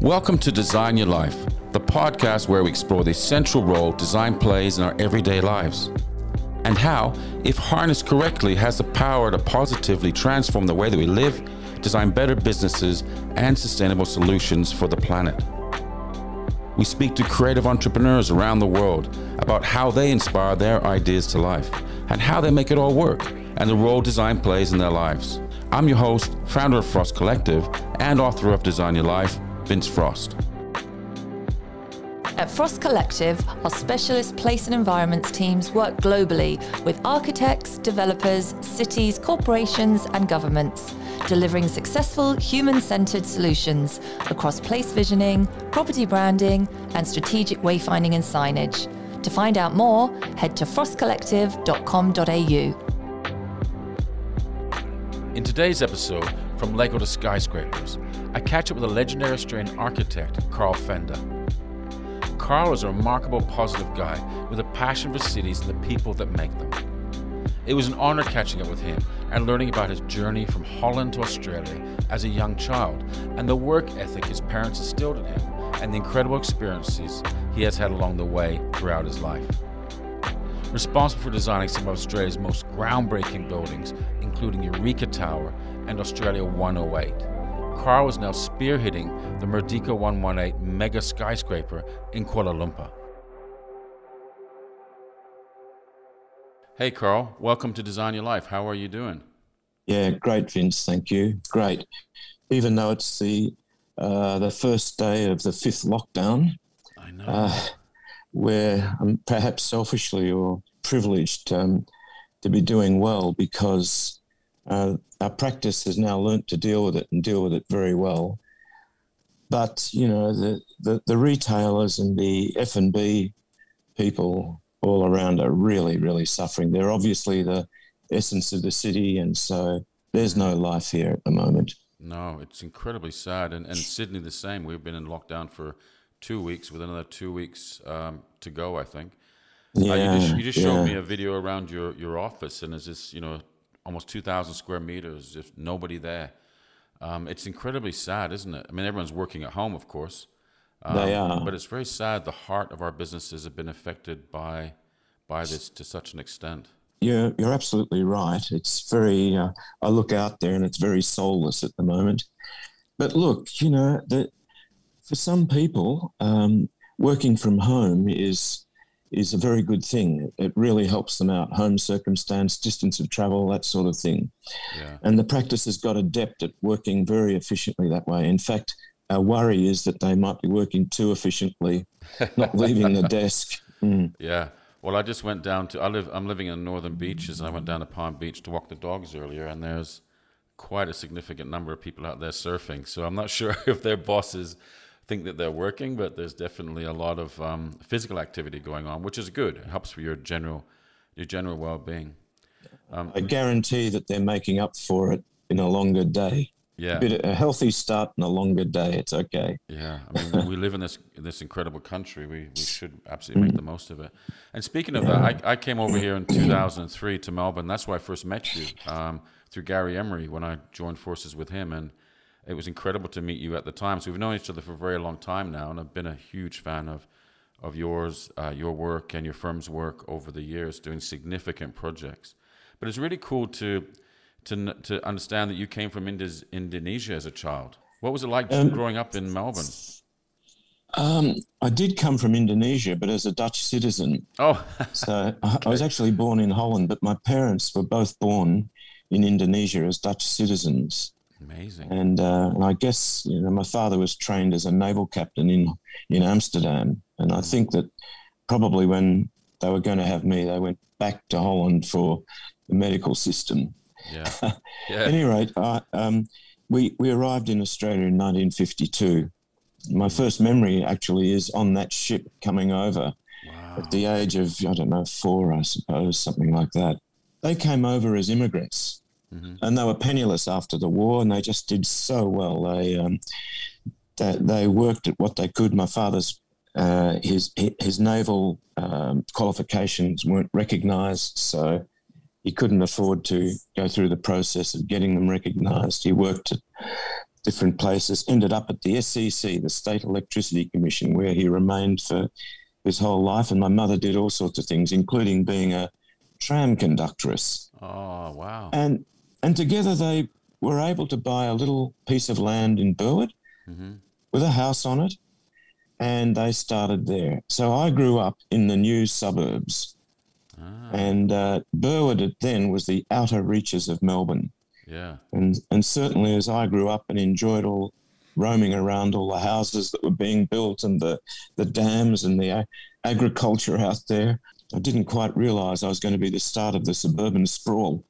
Welcome to Design Your Life, the podcast where we explore the central role design plays in our everyday lives. And how, if harnessed correctly, has the power to positively transform the way that we live, design better businesses, and sustainable solutions for the planet. We speak to creative entrepreneurs around the world about how they inspire their ideas to life and how they make it all work and the role design plays in their lives. I'm your host, founder of Frost Collective, and author of Design Your Life, Vince Frost. At Frost Collective, our specialist place and environments teams work globally with architects, developers, cities, corporations, and governments, delivering successful human centered solutions across place visioning, property branding, and strategic wayfinding and signage. To find out more, head to frostcollective.com.au. In today's episode, From Lego to Skyscrapers, I catch up with a legendary Australian architect, Karl Fender. Karl is a remarkable, positive guy with a passion for cities and the people that make them. It was an honor catching up with him and learning about his journey from Holland to Australia as a young child and the work ethic his parents instilled in him and the incredible experiences he has had along the way throughout his life. Responsible for designing some of Australia's most groundbreaking buildings, including Eureka Tower and Australia 108. Karl is now spearheading the Merdeka 118 mega skyscraper in Kuala Lumpur. Hey, Karl, welcome to Design Your Life. How are you doing? Yeah, great, Vince. Thank you. Great. Even though it's the uh, the first day of the fifth lockdown, I know. Uh, where I'm perhaps selfishly or privileged um, to be doing well because uh, our practice has now learnt to deal with it and deal with it very well. But you know the, the, the retailers and the F and B people all around are really really suffering. They're obviously the essence of the city, and so there's no life here at the moment. No, it's incredibly sad, and and Sydney the same. We've been in lockdown for two weeks with another two weeks um, to go, I think. Yeah, uh, you just, you just yeah. showed me a video around your, your office, and it's just, you know, almost 2,000 square meters, just nobody there. Um, it's incredibly sad, isn't it? I mean, everyone's working at home, of course. Um, they are. But it's very sad. The heart of our businesses have been affected by, by this to such an extent. Yeah, you're absolutely right. It's very, uh, I look out there and it's very soulless at the moment. But look, you know, the, for some people, um, working from home is is a very good thing. It really helps them out. Home circumstance, distance of travel, that sort of thing. Yeah. And the practice has got adept at working very efficiently that way. In fact, our worry is that they might be working too efficiently, not leaving the desk. Mm. Yeah. Well, I just went down to I live I'm living in the northern beaches and I went down to Palm Beach to walk the dogs earlier and there's quite a significant number of people out there surfing. So I'm not sure if their bosses think that they're working, but there's definitely a lot of um, physical activity going on, which is good. It helps for your general your general well being. Um, I guarantee that they're making up for it in a longer day. Yeah, a, bit, a healthy start and a longer day. It's okay. Yeah, I mean, we live in this in this incredible country. We we should absolutely make the most of it. And speaking of that, I, I came over here in 2003 to Melbourne. That's where I first met you um, through Garry Emery when I joined forces with him and it was incredible to meet you at the time. So we've known each other for a very long time now, and I've been a huge fan of of yours, uh, your work, and your firm's work over the years, doing significant projects. But it's really cool to to to understand that you came from Indis, Indonesia as a child. What was it like um, growing up in Melbourne? Um, I did come from Indonesia, but as a Dutch citizen. Oh, so I, I was actually born in Holland, but my parents were both born in Indonesia as Dutch citizens. Amazing. And, uh, and I guess you know my father was trained as a naval captain in in Amsterdam, and I think that probably when they were going to have me, they went back to Holland for the medical system. Yeah. yeah. At any rate, I, um, we we arrived in Australia in 1952. My first memory actually is on that ship coming over wow. at the age of I don't know four, I suppose, something like that. They came over as immigrants Mm-hmm. And they were penniless after the war, and they just did so well. They um, they, they worked at what they could. My father's uh, his his naval um, qualifications weren't recognised, so he couldn't afford to go through the process of getting them recognised. He worked at different places, ended up at the SEC, the State Electricity Commission, where he remained for his whole life. And my mother did all sorts of things, including being a tram conductress. Oh, wow. And and together they were able to buy a little piece of land in Burwood hmm with a house on it, and they started there. So I grew up in the new suburbs, Ah, and uh, Burwood then was the outer reaches of Melbourne. yeah. And and certainly as I grew up and enjoyed all roaming around all the houses that were being built and the the dams and the agriculture out there, I didn't quite realise I was going to be the start of the suburban sprawl,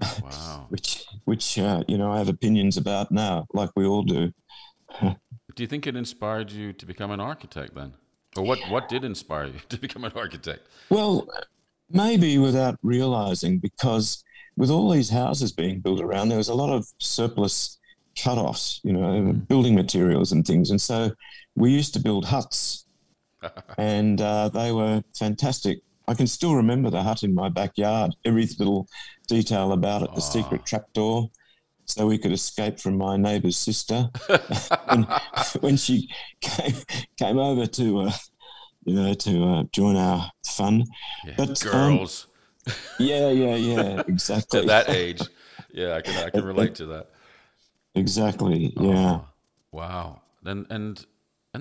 Wow. which which uh, you know I have opinions about now, like we all do. Do you think it inspired you to become an architect then? Or what, what did inspire you to become an architect? Well, maybe without realizing, because with all these houses being built around, there was a lot of surplus cut-offs, you know, building materials and things. And so we used to build huts, and uh, they were fantastic. I can still remember the hut in my backyard, every little detail about it, the secret trapdoor, so we could escape from my neighbour's sister when, when she came, came over to, uh, you know, to uh, join our fun. Yeah, But, um, girls Yeah, yeah, yeah, exactly. at that age. Yeah, I can I can relate to that. Exactly, yeah. Oh, wow. Then and and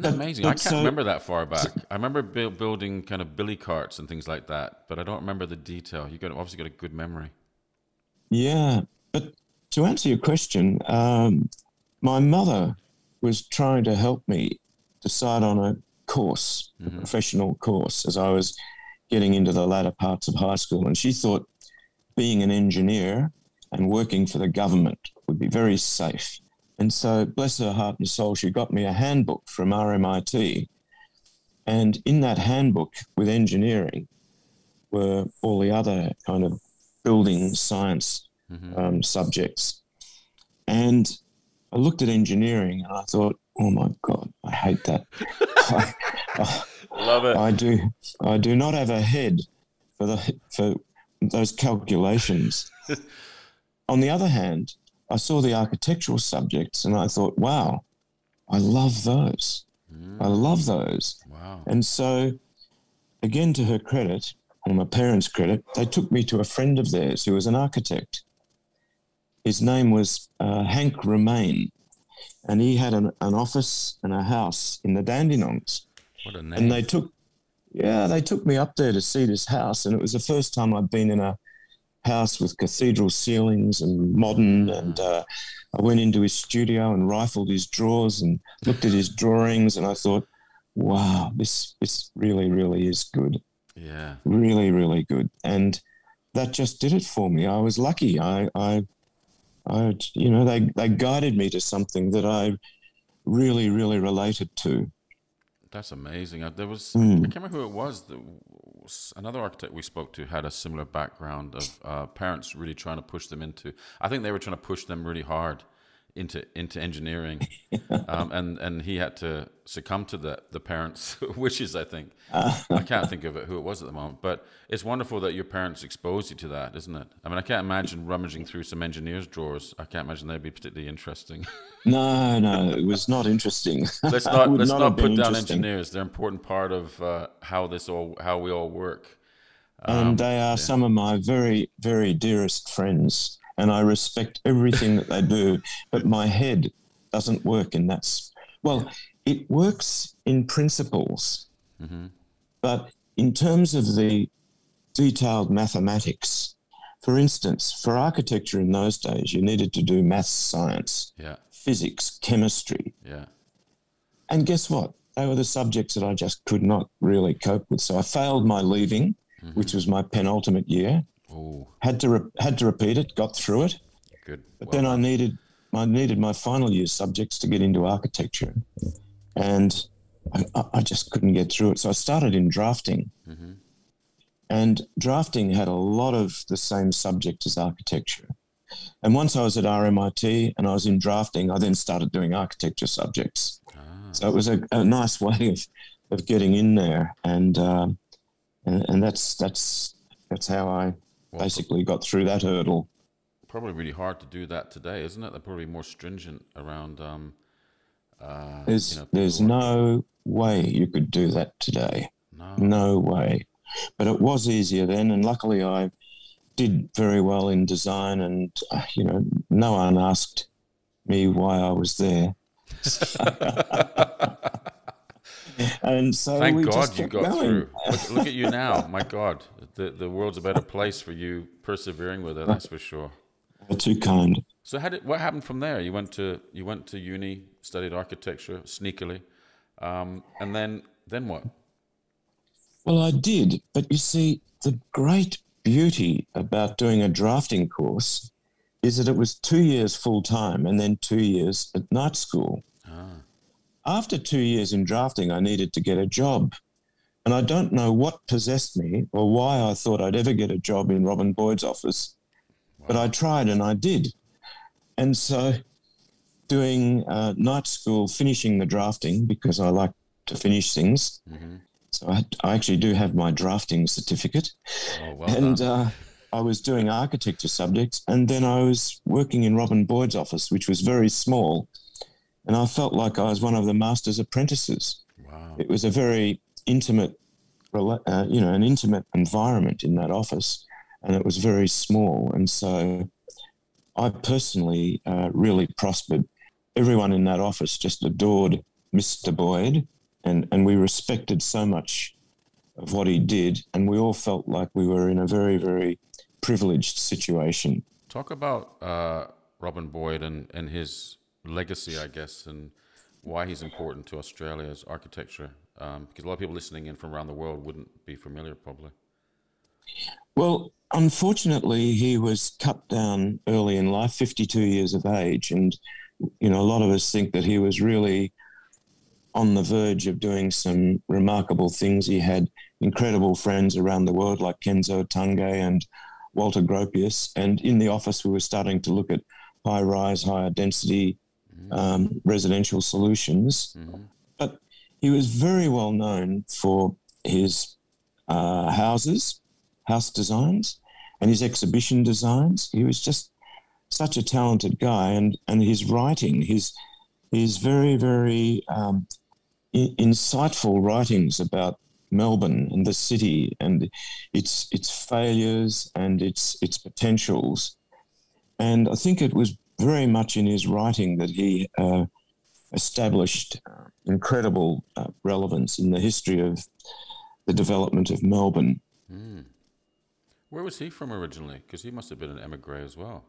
that's But- amazing. I but can't so- remember that far back. I remember buil- building kind of billy carts and things like that, but I don't remember the detail. You got obviously got a good memory. Yeah, but to answer your question, um, my mother was trying to help me decide on a course, a professional course, as I was getting into the latter parts of high school. And she thought being an engineer and working for the government would be very safe. And so, bless her heart and soul, she got me a handbook from RMIT. And in that handbook with engineering were all the other kind of building science um, subjects. And I looked at engineering and I thought, oh my God, I hate that. I, I- Love it. I do, I do not have a head for the for those calculations. On the other hand, I saw the architectural subjects and I thought, wow, I love those. I love those. Wow. And so, again, to her credit, or my parents' credit, they took me to a friend of theirs who was an architect. His name was uh, Hank Romain, and he had an, an office and a house in the Dandenongs. What a name. And they took, yeah, they took me up there to see this house, and it was the first time I'd been in a house with cathedral ceilings and modern. And uh, I went into his studio and rifled his drawers and looked at his drawings, and I thought, wow, this this really, really is good, yeah. really, really good. And that just did it for me. I was lucky. I, I, I you know, they they guided me to something that I really, really related to. That's amazing. There was Hmm. I can't remember who it was. Another architect we spoke to had a similar background of uh, parents really trying to push them into. I think they were trying to push them really hard into into engineering, um, and and he had to succumb to the the parents' wishes. I think I can't think of it who it was at the moment, but it's wonderful that your parents exposed you to that, isn't it? I mean, I can't imagine rummaging through some engineers' drawers. I can't imagine they'd be particularly interesting. No, no, it was not interesting. let's not let's have not, put down engineers. They're an important part of uh, how this all how we all work. Um, and they are some of my very, very dearest friends, and I respect everything that they do. But my head doesn't work in that. Well, it works in principles, Mm-hmm. but in terms of the detailed mathematics, for instance, for architecture in those days, you needed to do maths, science, Yeah, physics, chemistry, yeah, and guess what? They were the subjects that I just could not really cope with. So I failed my leaving, which was my penultimate year. Oh, Had to re- had to repeat it, got through it, good. but Well then I needed I needed my final year subjects to get into architecture, and I, I- just couldn't get through it. So I started in drafting, Mm-hmm. and drafting had a lot of the same subject as architecture. And once I was at RMIT and I was in drafting, I then started doing architecture subjects. Ah, So it was a, a nice way of, of getting in there, and, um, and and that's that's that's how I well, basically got through that hurdle. probably really hard to do that today, isn't it? They're probably more stringent around. Um, uh, There's you know, there's no way you could do that today. no. No way. But it was easier then, and luckily I did very well in design, and uh, you know, no one asked me why I was there. and so Thank we God just you got going. through. Look, look at you now. My God, the the world's a better place for you persevering with it. That's for sure. You're Too kind. So how did what happened from there? You went to you went to uni, studied architecture sneakily, um, and then then what? Well, I did, but you see, the great beauty about doing a drafting course is that it was two years full time and then two years at night school. After two years in drafting, I needed to get a job. And I don't know what possessed me or why I thought I'd ever get a job in Robin Boyd's office, but I tried and I did. And so, doing uh, night school, finishing the drafting because I like to finish things. mhm. So, I, I actually do have my drafting certificate. oh well and uh, I was doing architecture subjects, and then I was working in Robin Boyd's office, which was very small, and I felt like I was one of the master's apprentices. wow. It was a very intimate, uh, you know, an intimate environment in that office, and it was very small, and so I personally uh, really prospered. Everyone in that office just adored Mr. Boyd, and and we respected so much of what he did, and we all felt like we were in a very, very privileged situation. Talk about uh, Robin Boyd and, and his legacy, I guess, and why he's important to Australia's architecture. Um, because a lot of people listening in from around the world wouldn't be familiar, probably. Well, unfortunately, he was cut down early in life, 52 years of age. And, you know, a lot of us think that he was really on the verge of doing some remarkable things. He had incredible friends around the world like Kenzo Tange and Walter Gropius. And in the office, we were starting to look at high rise, higher density um, residential solutions. Mhm. But he was very well known for his uh, houses, house designs, and his exhibition designs. He was just such a talented guy, and and his writing, his his very very um, i- insightful writings about Melbourne and the city and its its failures and its its potentials, and I think it was very much in his writing that he uh, established uh, incredible uh, relevance in the history of the development of Melbourne. Mm. Where was he from originally? Because he must have been an emigre as well.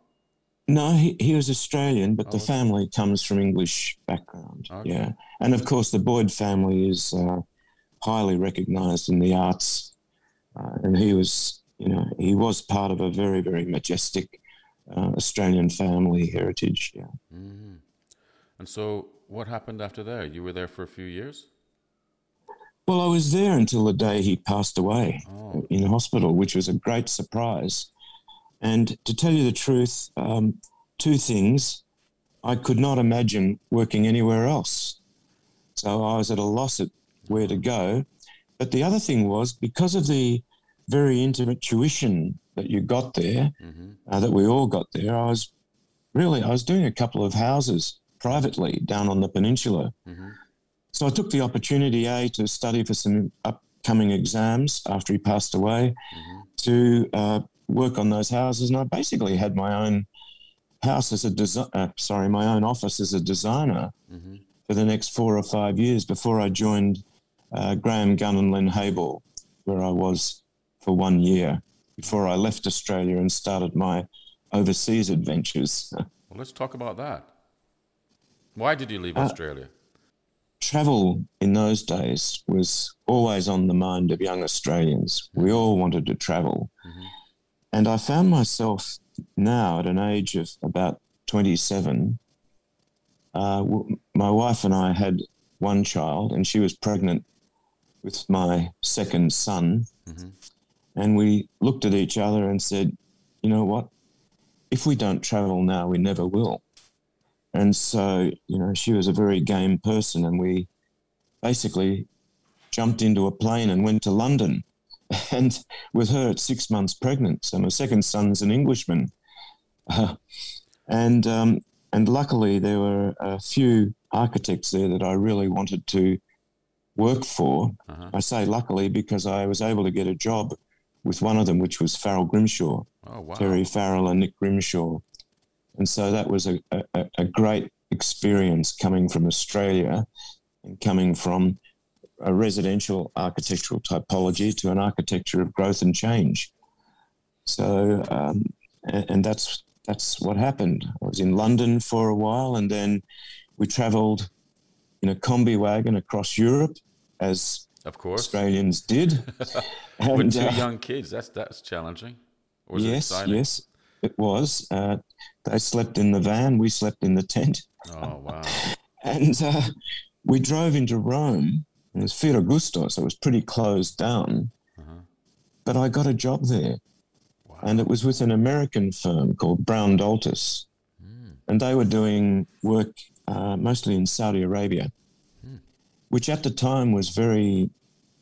No, he, he was Australian, but Oh, the family comes from English background. Okay. Yeah, and of course the Boyd family is uh, highly recognised in the arts, uh, and he was, you know, he was part of a very very majestic uh, Australian family heritage. Yeah. hmm And so, what happened after there? You were there for a few years. Well, I was there until the day he passed away Oh, in hospital, which was a great surprise. And to tell you the truth, um, two things. I could not imagine working anywhere else. So I was at a loss at where to go. But the other thing was because of the very intimate tuition that you got there, hmm uh, that we all got there, I was really, I was doing a couple of houses privately down on the peninsula. hmm So I took the opportunity, A, to study for some upcoming exams after he passed away, hmm to uh, work on those houses. And I basically had my own house as a design, uh, sorry, my own office as a designer hmm for the next four or five years before I joined uh, Graeme Gunn and Len Habel, where I was for one year before I left Australia and started my overseas adventures. Well, let's talk about that. Why did you leave Uh, Australia? travel in those days was always on the mind of young Australians. We all wanted to travel. Mhm. And I found myself now at an age of about 27. Uh, w- my wife and I had one child, and she was pregnant with my second son. Mhm. And we looked at each other and said, you know what? If we don't travel now, we never will. And so, you know, she was a very game person, and we basically jumped into a plane and went to London. And with her at six months pregnant, so my second son's an Englishman. Uh, and um, and luckily there were a few architects there that I really wanted to work for. Uh-huh. I say luckily because I was able to get a job with one of them, which was Farrell Grimshaw, Oh wow. Terry Farrell and Nick Grimshaw. And so that was a, a, a great experience coming from Australia and coming from a residential architectural typology to an architecture of growth and change. So, um, and, and that's that's what happened. I was in London for a while, and then we travelled in a combi wagon across Europe, as Of course. Australians did. With two uh, young kids, that's that's challenging. Was yes, yes, it was. Uh, they slept in the van, we slept in the tent, Oh wow. and uh, we drove into Rome. It was Ferragosto, so it was pretty closed down. Uh-huh. But I got a job there, Wow. and it was with an American firm called Brown Daltas, Mm. and they were doing work uh, mostly in Saudi Arabia, Hmm. which at the time was very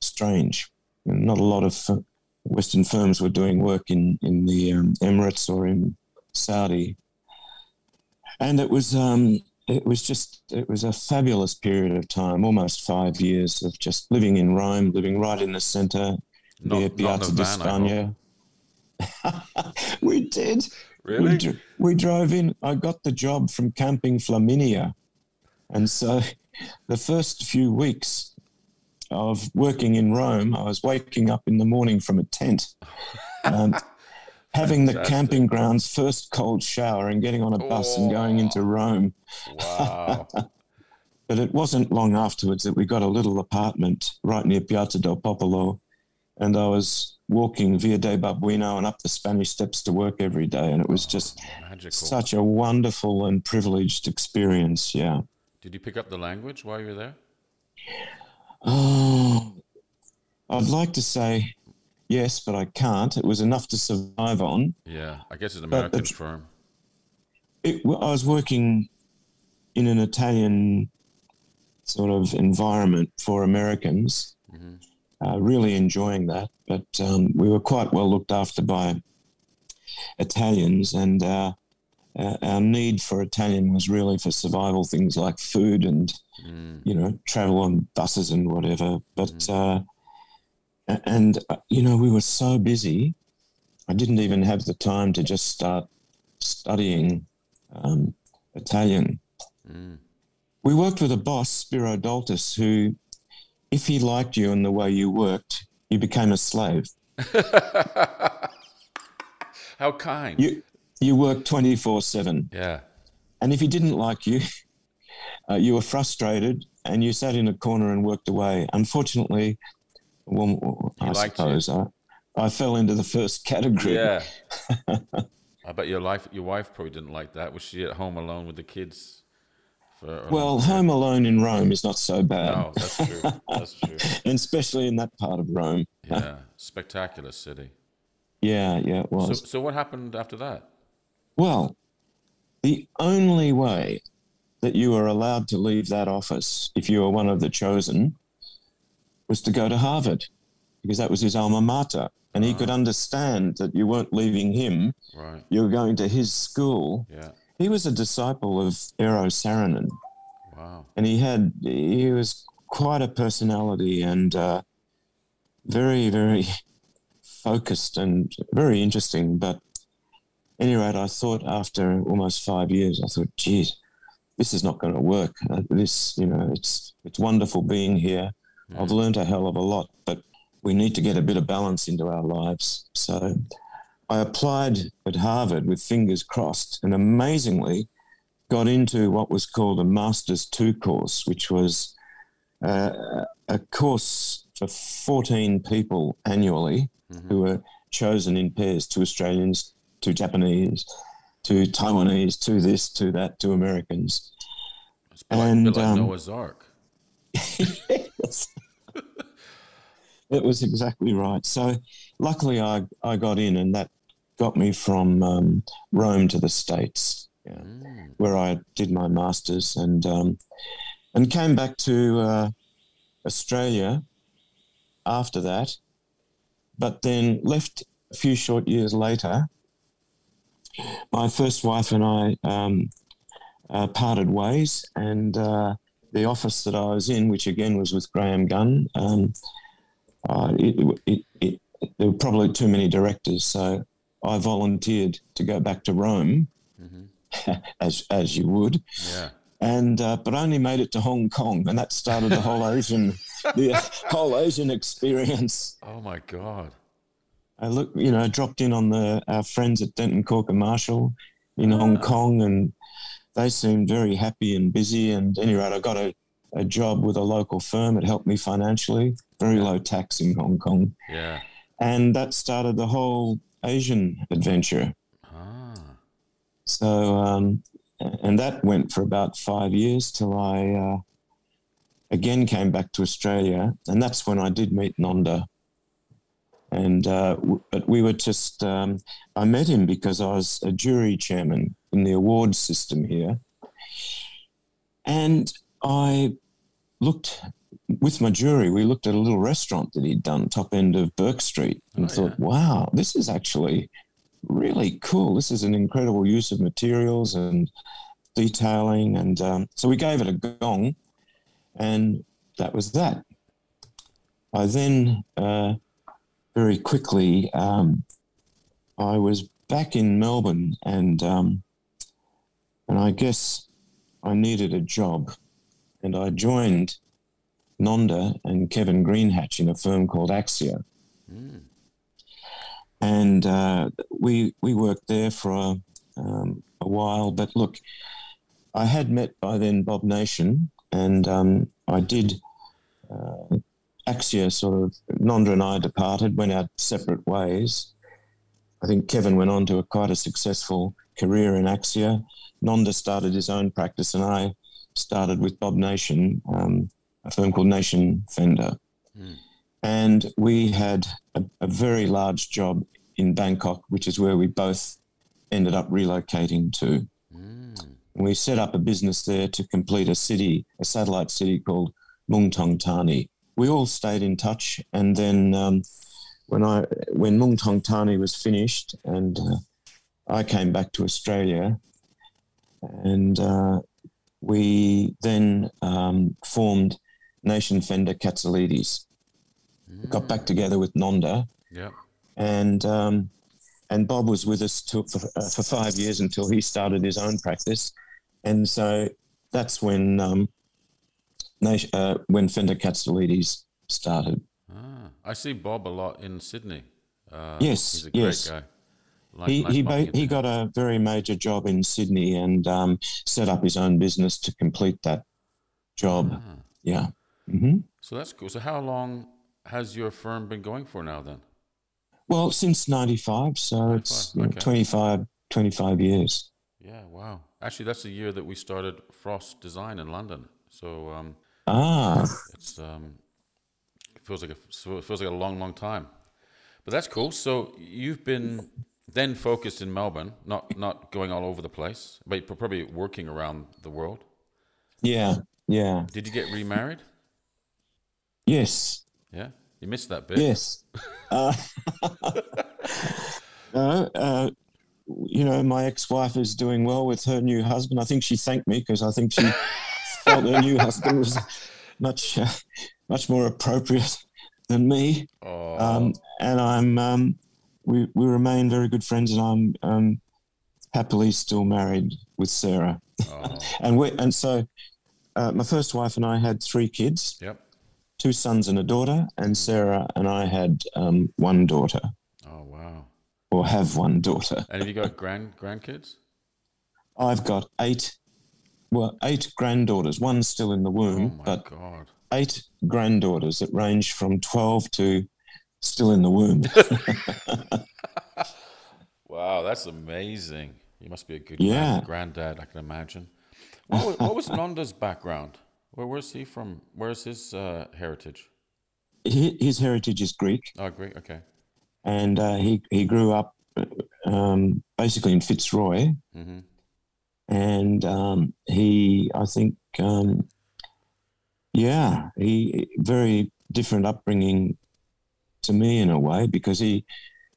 strange. Not a lot of Western firms were doing work in in the um, Emirates or in Saudi, and it was um, it was just it was a fabulous period of time, almost five years of just living in Rome, living right in the centre not Piazza di a van, I hope. Spagna. we did. We, Really? dr- we drove in. I got the job from Camping Flaminia. And so the first few weeks of working in Rome, I was waking up in the morning from a tent, um, having the Fantastic. camping ground's first cold shower and getting on a bus and going into Rome. Wow. But it wasn't long afterwards that we got a little apartment right near Piazza del Popolo. And I was walking Via del Babuino and up the Spanish steps to work every day. And it was just Magical. such a wonderful and privileged experience. Yeah. Did you pick up the language while you were there? Oh, I'd like to say yes, but I can't. It was enough to survive on. Yeah, I guess it's an American it's- firm. It, I was working in an Italian sort of environment for Americans, Mhm. uh, really enjoying that. But um, we were quite well looked after by Italians, and uh, uh, our need for Italian was really for survival things like food and Mm. you know, travel on buses and whatever. But, uh, and, uh, you know, we were so busy, I didn't even have the time to just start studying um, Italian. Mm. We worked with a boss, Spiro Daltas, who, if he liked you and the way you worked, you became a slave. How kind. You, you worked 24 7. yeah. And if he didn't like you, uh, you were frustrated and you sat in a corner and worked away. Unfortunately, well, I suppose I, I fell into the first category. Yeah. I bet your life, your wife probably didn't like that. Was she at home alone with the kids? For Well, Home Alone in Rome is not so bad, No, that's true. That's true. and especially in that part of Rome. Yeah, spectacular city. Yeah, yeah, it So, was. so what happened after that? Well, the only way that you were allowed to leave that office, if you were one of the chosen, was to go to Harvard, because that was his alma mater. And he could understand that you weren't leaving him, Right. you were going to his school. Yeah. He was a disciple of Eero Saarinen, Wow. and he had, he was quite a personality and uh, very, very focused and very interesting. But any rate, I thought after almost five years, I thought, geez, this is not going to work. Uh, this, you know, it's it's wonderful being here. I've learned a hell of a lot, but we need to get a bit of balance into our lives. So I applied at Harvard with fingers crossed, and amazingly got into what was called a Masters Two course, which was uh, a course for 14 people annually who were chosen in pairs two Australians, two Japanese, to Taiwanese, to this, to that, to Americans. It's a bit like, And, like um, Noah's Ark. Yes. it was exactly right. So, luckily, I, I got in, and that got me from um, Rome to the States, yeah, Mm. where I did my masters, and um, and came back to uh, Australia after that, but then left a few short years later my first wife and I um, uh, parted ways, and uh, the office that I was in, which again was with Graeme Gunn, um, uh, it, it, it, there were probably too many directors, so I volunteered to go back to Rome, mm-hmm. as as you would. Yeah. And uh, but only made it to Hong Kong, and that started the whole Asian, the whole Asian experience. Oh my God! I look, you know, dropped in on the our friends at Denton Corker Marshall in ah. Hong Kong, and they seemed very happy and busy. And anyway, I got a, a job with a local firm. It helped me financially, very low tax in Hong Kong. Yeah. And that started the whole Asian adventure. Ah. So, um, and that went for about five years till I uh, again came back to Australia. And that's when I did meet Nonda. And, uh, but we were just, um, I met him because I was a jury chairman in the awards system here. And I looked with my jury, we looked at a little restaurant that he'd done, top end of Bourke Street, and oh, thought, yeah. wow, this is actually really cool. This is an incredible use of materials and detailing. And um, so we gave it a gong, and that was that. I then uh, very quickly, um, I was back in Melbourne, and um, and I guess I needed a job, and I joined Nonda and Kevin Greenhatch in a firm called Axia. Mm. And uh, we we worked there for a, um, a, while. But look, I had met by then Bob Nation, and um, I did. Uh, Axia sort of Nonda and I departed, went our separate ways. I think Kevin went on to a quite a successful career in Axia. Nonda started his own practice, and I started with Bob Nation um, a firm called Nation Fender. Mm. And we had a, a, very large job in Bangkok, which is where we both ended up relocating to. Mm. We set up a business there to complete a city, a satellite city called Muang Thong Thani. We all stayed in touch, and then um, when I when Muang Thong Thani was finished, and uh, I came back to Australia, and uh, we then um, formed Nation Fender Katsalidis. Mm. Got back together with Nonda. Yeah. And um, and Bob was with us to, for, uh, for five years until he started his own practice. And so that's when um, uh, when Fender Katsalidis started. Ah, I see Bob a lot in Sydney. Uh, yes, he's a great yes. guy. Like, he he, ba- he got a very major job in Sydney and um, set up his own business to complete that job. Ah. Yeah. Mm-hmm. So that's cool. So how long has your firm been going for now then? Well, since 95. So 95. it's okay. 25, 25 years. Yeah, wow. Actually, that's the year that we started Frost Design in London. So um, ah, it's um, it feels like a feels like a long, long time. But that's cool. So you've been then focused in Melbourne, not not going all over the place, but probably working around the world. Yeah, yeah. Did you get remarried? Yes. Yeah, you missed that bit. Yes. uh, no, uh, you know, my ex-wife is doing well with her new husband. I think she thanked me because I think she felt her new husband was much, uh, much more appropriate than me. Oh. Um, and I'm, um, we we remain very good friends, and I'm um, happily still married with Sarah. Oh. and we and so, uh, my first wife and I had three kids. Yep two sons and a daughter, and Sarah and I had um, one daughter. Oh wow! Or have one daughter. And have you got grand grandkids? I've got eight. Well, eight granddaughters. one still in the womb, oh but God. eight granddaughters that range from twelve to still in the womb. wow, that's amazing. You must be a good yeah. granddad, I can imagine. What was, what was Nonda's background? Where where's he from? Where's his uh, heritage? His heritage is Greek. Oh, Greek. Okay. And uh, he he grew up um, basically in Fitzroy, mm-hmm. And um, he I think um, yeah he very different upbringing to me in a way because he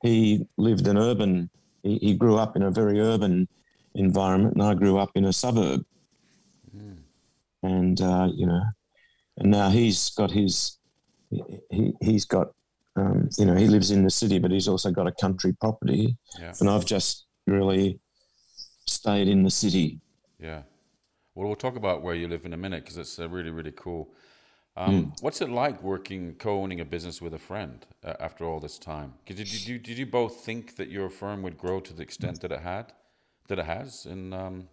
he lived an urban he, he grew up in a very urban environment, and I grew up in a suburb. Mm. And uh, you know, and now he's got his he he's got um, you know he lives in the city, but he's also got a country property, yeah. and I've just really stayed in the city. Yeah. Well, we'll talk about where you live in a minute because it's uh, really really cool. Um, mm. What's it like working, co-owning a business with a friend uh, after all this time? Did you, did you did you both think that your firm would grow to the extent that it had, that it has in um,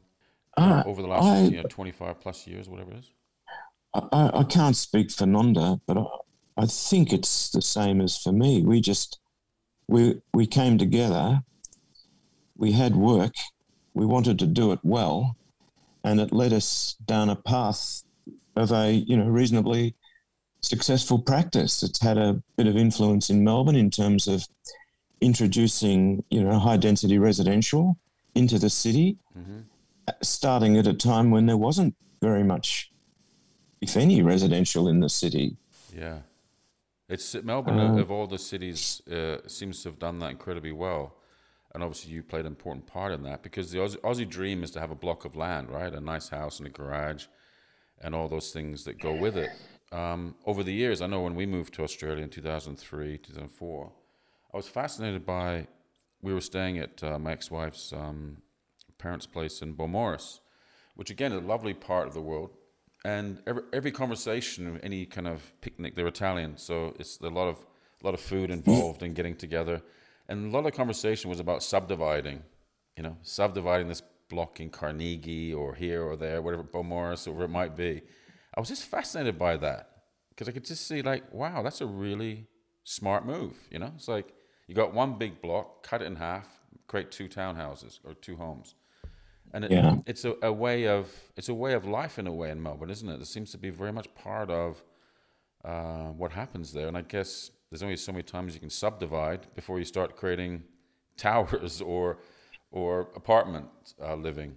uh, over the last I, you know, twenty five plus years, whatever it is? I, I can't speak for Nonda, but I, I think it's the same as for me. We just we we came together, we had work, we wanted to do it well, and it led us down a path of a you know reasonably successful practice. It's had a bit of influence in Melbourne in terms of introducing you know high density residential into the city, mm-hmm. starting at a time when there wasn't very much, if any, residential in the city. Yeah, it's Melbourne uh, of all the cities uh, seems to have done that incredibly well. And obviously, you played an important part in that because the Aussie, Aussie dream is to have a block of land, right? A nice house and a garage, and all those things that go with it. Um, over the years, I know when we moved to Australia in 2003, 2004, I was fascinated by. We were staying at uh, my ex-wife's um, parents' place in Beaumaris, which again is a lovely part of the world. And every, every conversation, any kind of picnic, they're Italian, so it's a lot of a lot of food involved in getting together. And a lot of conversation was about subdividing, you know, subdividing this block in Carnegie or here or there, whatever, Beaumaris or whatever it might be. I was just fascinated by that because I could just see, like, wow, that's a really smart move. You know, it's like you got one big block, cut it in half, create two townhouses or two homes. And it, yeah. it's a, a, way of it's a way of life in a way in Melbourne, isn't it? It seems to be very much part of uh, what happens there. And I guess there's only so many times you can subdivide before you start creating towers or or apartment uh, living?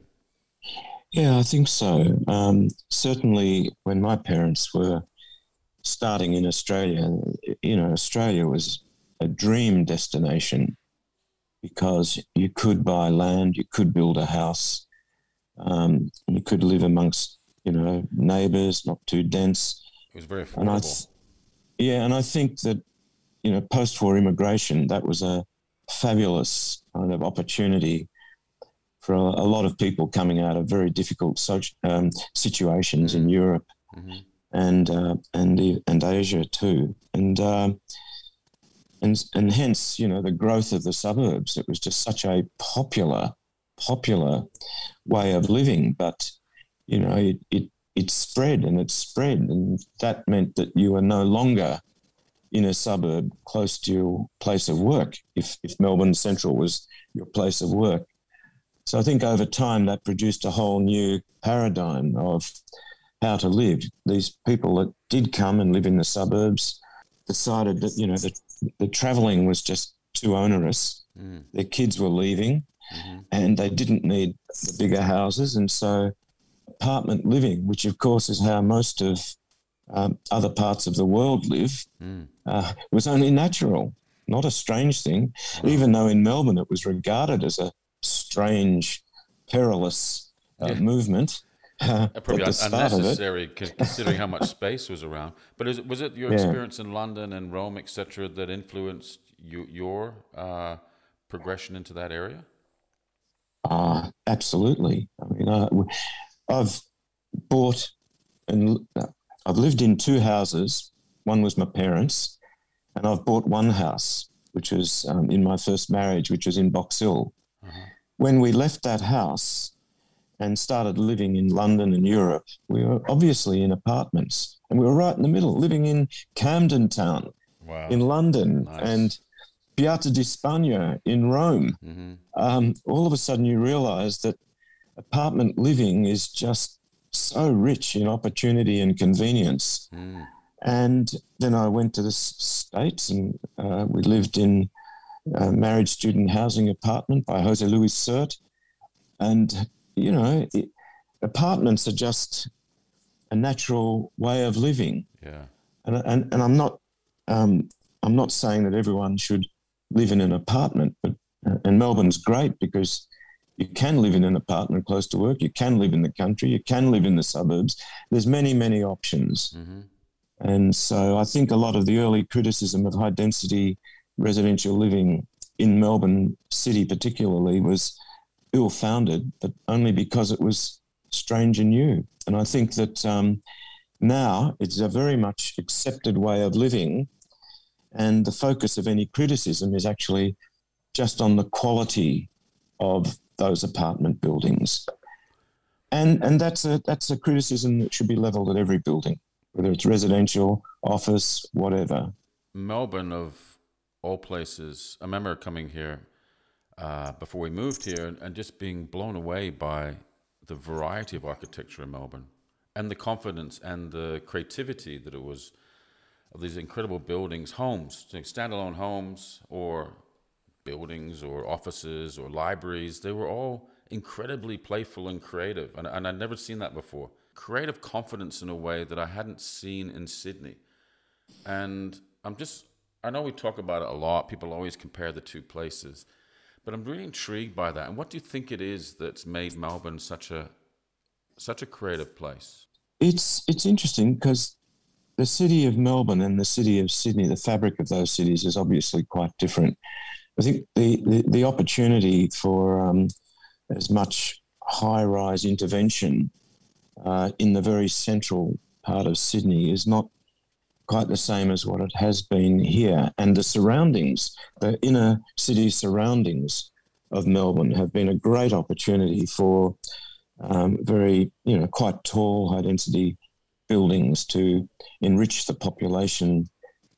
Yeah, I think so. Um, certainly, when my parents were starting in Australia, you know, Australia was a dream destination because you could buy land, you could build a house, um, you could live amongst, you know, neighbours, not too dense. It was very affordable. And th- yeah, and I think that, you know, post-war immigration, that was a fabulous kind of opportunity for a, a lot of people coming out of very difficult social, um, situations mm-hmm. in Europe mm-hmm. and uh, and and Asia too, and um, and and hence you know the growth of the suburbs. It was just such a popular popular way of living, but you know it, it it spread and it spread, and that meant that you were no longer in a suburb close to your place of work. If, if Melbourne Central was your place of work. So I think over time that produced a whole new paradigm of how to live. These people that did come and live in the suburbs decided that, you know, the, the travelling was just too onerous. Mm. Their kids were leaving mm-hmm. and they didn't need the bigger houses. And so apartment living, which of course is how most of um, other parts of the world live, mm. uh, was only natural, not a strange thing, wow. even though in Melbourne it was regarded as a strange, perilous uh, yeah. movement. Uh, probably un- unnecessary considering how much space was around. But is, was it your yeah. experience in London and Rome, etc., that influenced you, your uh, progression into that area? Uh, absolutely. I mean, uh, I've bought and I've lived in two houses. One was my parents, and I've bought one house, which was um, in my first marriage, which was in Box Hill. Uh-huh. When we left that house and started living in London and Europe, we were obviously in apartments, and we were right in the middle, living in Camden Town wow. in London nice. and Piazza di Spagna in Rome. Mm-hmm. Um, all of a sudden, you realize that apartment living is just so rich in opportunity and convenience. Mm. And then I went to the States and uh, we lived in a married student housing apartment by Jose Luis Sert. And, you know, it, apartments are just a natural way of living. Yeah. And, and, and I'm not um, I'm not saying that everyone should live in an apartment, but and Melbourne's great because you can live in an apartment close to work, you can live in the country, you can live in the suburbs. There's many, many options. Mm-hmm. And so I think a lot of the early criticism of high density residential living in Melbourne City, particularly, was ill founded, but only because it was strange and new. And I think that um, now it's a very much accepted way of living. And the focus of any criticism is actually just on the quality of those apartment buildings. And, and that's, a, that's a criticism that should be levelled at every building, whether it's residential, office, whatever. Melbourne, of all places, I remember coming here uh, before we moved here and just being blown away by the variety of architecture in Melbourne and the confidence and the creativity that it was of these incredible buildings, homes, standalone homes or buildings or offices or libraries. They were all incredibly playful and creative. And, and I'd never seen that before. Creative confidence in a way that I hadn't seen in Sydney. And I'm just, I know we talk about it a lot. People always compare the two places. But I'm really intrigued by that. And what do you think it is that's made Melbourne such a such a creative place? It's it's interesting because the city of Melbourne and the city of Sydney, the fabric of those cities is obviously quite different. I think the the, the opportunity for um, as much high rise intervention uh, in the very central part of Sydney is not quite the same as what it has been here. And the surroundings, the inner city surroundings of Melbourne, have been a great opportunity for um, very, you know, quite tall, high density buildings to enrich the population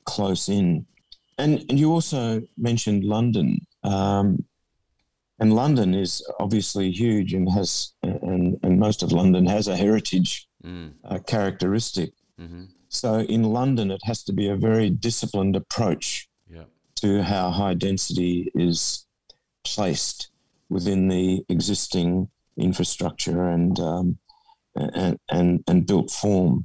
close in. And, and you also mentioned London. Um, and London is obviously huge and has, and, and most of London has a heritage mm. uh, characteristic. Mm-hmm. So in London, it has to be a very disciplined approach yeah. to how high density is placed within the existing infrastructure and um, and, and and built form.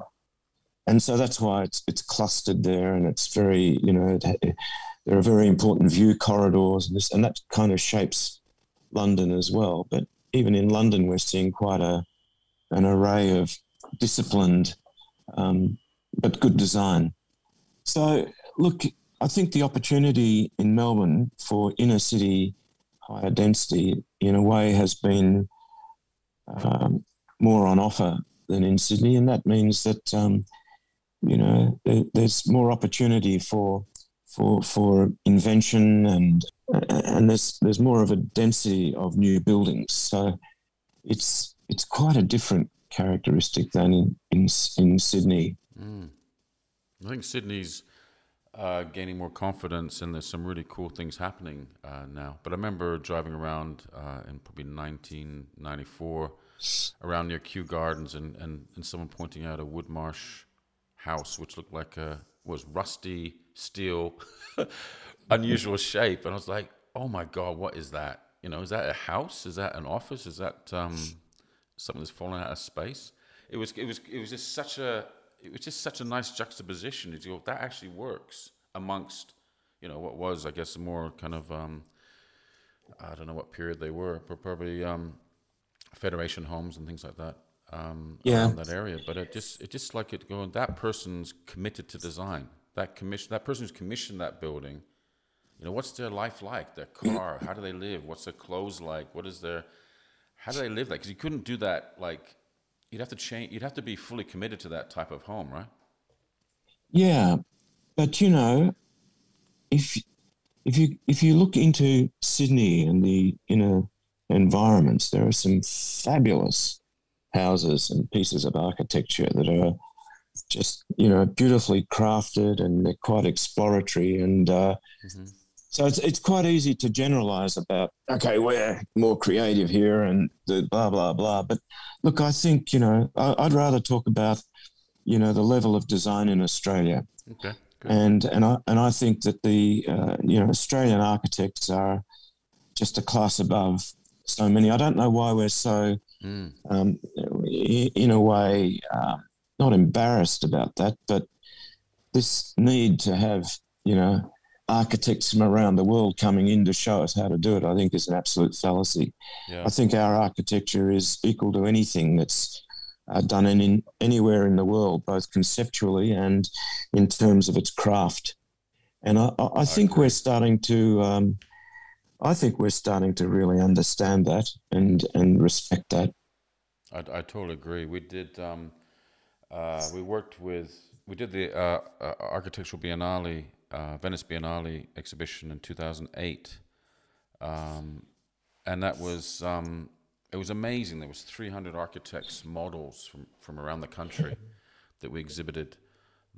And so that's why it's it's clustered there, and it's very you know it, there are very important view corridors, and this and that kind of shapes London as well. But even in London, we're seeing quite a an array of disciplined um, but good design. So, look, I think the opportunity in Melbourne for inner city higher density, in a way, has been um, more on offer than in Sydney, and that means that um, you know there, there's more opportunity for for for invention and and there's there's more of a density of new buildings. So it's it's quite a different characteristic than in in, in Sydney. Mm. I think Sydney's uh, gaining more confidence, and there's some really cool things happening uh, now. But I remember driving around uh, in probably 1994 around near Kew Gardens, and, and, and someone pointing out a Wood Marsh house, which looked like a was rusty steel, unusual shape, and I was like, "Oh my god, what is that? You know, is that a house? Is that an office? Is that um, something that's fallen out of space?" It was it was it was just such a it was just such a nice juxtaposition. You that actually works amongst, you know, what was, I guess, more kind of, um, I don't know what period they were, but probably um, Federation homes and things like that. Um, yeah. around that area, but it just it just like it going. That person's committed to design. That commission. That person who's commissioned that building. You know, what's their life like? Their car. how do they live? What's their clothes like? What is their how do they live like? Because you couldn't do that like you'd have to change. You'd have to be fully committed to that type of home, right? Yeah, but you know, if if you if you look into Sydney and the inner environments, there are some fabulous houses and pieces of architecture that are just you know beautifully crafted and they're quite exploratory and uh, mm-hmm. So it's, it's quite easy to generalize about, okay, we're more creative here and the blah, blah, blah. But look, I think, you know, I, would rather talk about, you know, the level of design in Australia. Okay. Good. And, and, I, and I think that the, uh, you know, Australian architects are just a class above so many. I don't know why we're so, mm. um, in a way, uh, not embarrassed about that, but this need to have, you know, architects from around the world coming in to show us how to do it, I think is an absolute fallacy. Yeah. I think our architecture is equal to anything that's uh, done in, anywhere in the world, both conceptually and in terms of its craft. And I, I, I think we're starting to, um, I think we're starting to really understand that and and respect that. I, I totally agree. We did, um, uh, we worked with, we did the uh, uh Architectural Biennale uh, Venice Biennale exhibition in 2008, um, and that was um, it was amazing. There was 300 architects models from from around the country that we exhibited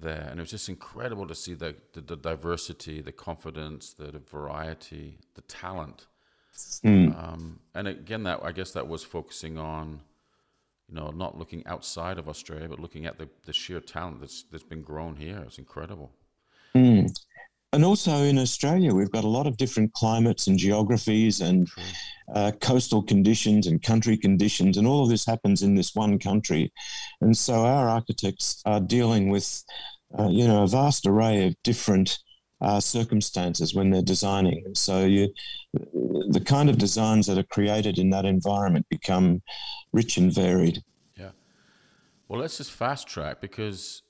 there, and it was just incredible to see the the, the diversity, the confidence, the, the, variety, the talent. Mm. Um, and again, that I guess that was focusing on you know, not looking outside of Australia, but looking at the, the sheer talent that's that's been grown here. It's incredible. Mm. And also in Australia, we've got a lot of different climates and geographies and uh, coastal conditions and country conditions, and all of this happens in this one country. And so our architects are dealing with, uh, you know, a vast array of different uh, circumstances when they're designing. And so you, the kind of designs that are created in that environment become rich and varied. Yeah. Well, let's just fast track because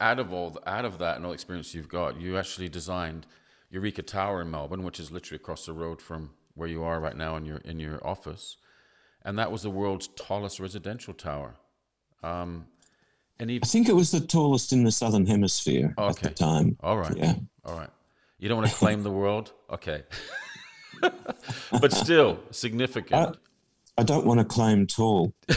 out of all out of that and all experience you've got, you actually designed Eureka Tower in Melbourne, which is literally across the road from where you are right now in your in your office, and that was the world's tallest residential tower. Um, and I think it was the tallest in the southern hemisphere okay. at the time. All right. Yeah. All right. You don't want to claim the world, okay? but still significant. I, I don't want to claim tall.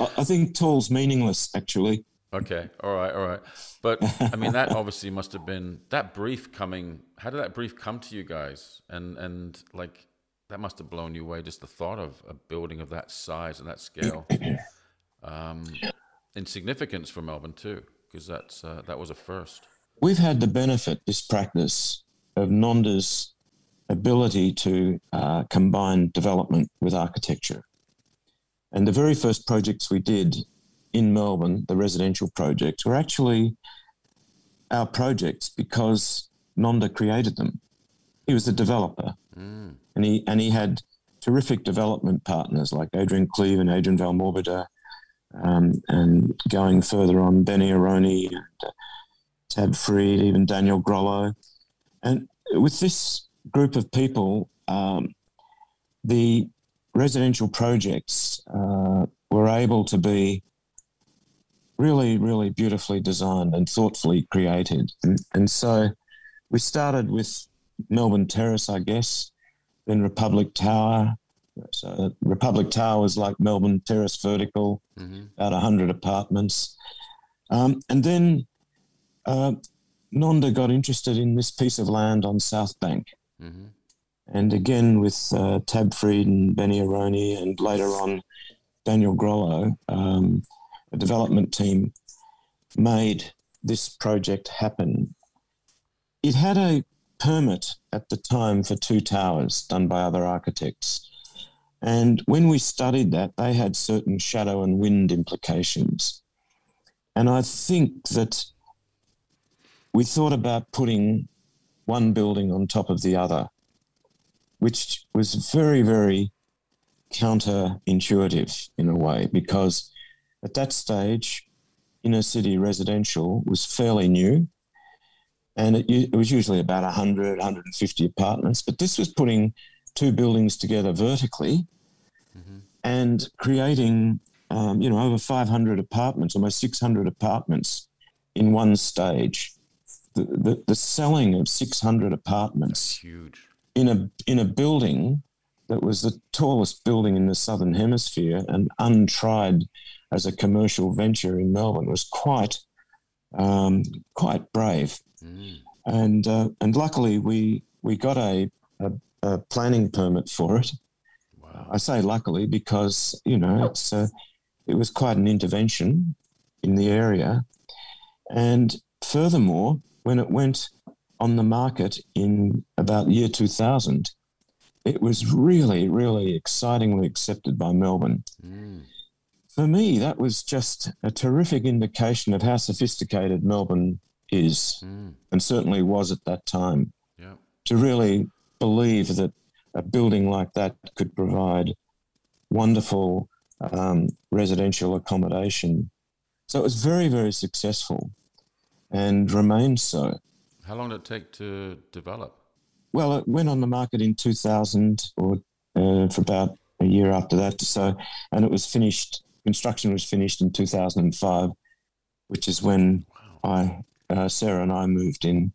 I think tall's meaningless, actually. Okay, all right, all right. But I mean, that obviously must have been that brief coming. How did that brief come to you guys? And and like that must have blown you away. Just the thought of a building of that size and that scale, um, in significance for Melbourne too, because that's uh, that was a first. We've had the benefit, this practice, of Nonda's ability to uh, combine development with architecture. And the very first projects we did in Melbourne, the residential projects, were actually our projects because Nonda created them. He was the developer, mm. and he and he had terrific development partners like Adrian Cleve and Adrian Valmorbida, um, and going further on, Benni Aroni and uh, Tab Fried, even Daniel Grollo, and with this group of people, um, the residential projects uh, were able to be really, really beautifully designed and thoughtfully created. And, and so we started with Melbourne Terrace, I guess, then Republic Tower. So Republic Tower was like Melbourne Terrace vertical, mm-hmm. about 100 apartments. Um, and then uh, Nonda got interested in this piece of land on South Bank. Mm-hmm. And again, with uh, Tab Fried and Benni Aroni, and later on Daniel Grollo, um, a development team made this project happen. It had a permit at the time for two towers done by other architects. And when we studied that, they had certain shadow and wind implications. And I think that we thought about putting one building on top of the other, which was very, very counterintuitive in a way because at that stage, inner city residential was fairly new. And it, it was usually about 100, 150 apartments. But this was putting two buildings together vertically mm-hmm. and creating, um, you know, over 500 apartments, almost 600 apartments in one stage. The, the, the selling of 600 apartments That's huge. in a in a building that was the tallest building in the southern hemisphere and untried as a commercial venture in Melbourne was quite um, quite brave. Mm. And uh, and luckily we we got a, a, a, planning permit for it. Wow. I say luckily because you know it's uh, it was quite an intervention in the area, and furthermore, when it went on the market in about year 2000, it was really, really excitingly accepted by Melbourne. Mm for me, that was just a terrific indication of how sophisticated Melbourne is, Mm. and certainly was at that time. Yeah. To really believe that a building like that could provide wonderful um, residential accommodation. So it was very, very successful and remains so. How long did it take to develop? Well, it went on the market in 2000 or uh, for about a year after that. So, and it was finished, construction was finished in 2005, which is when I, uh, Sarah and I moved in.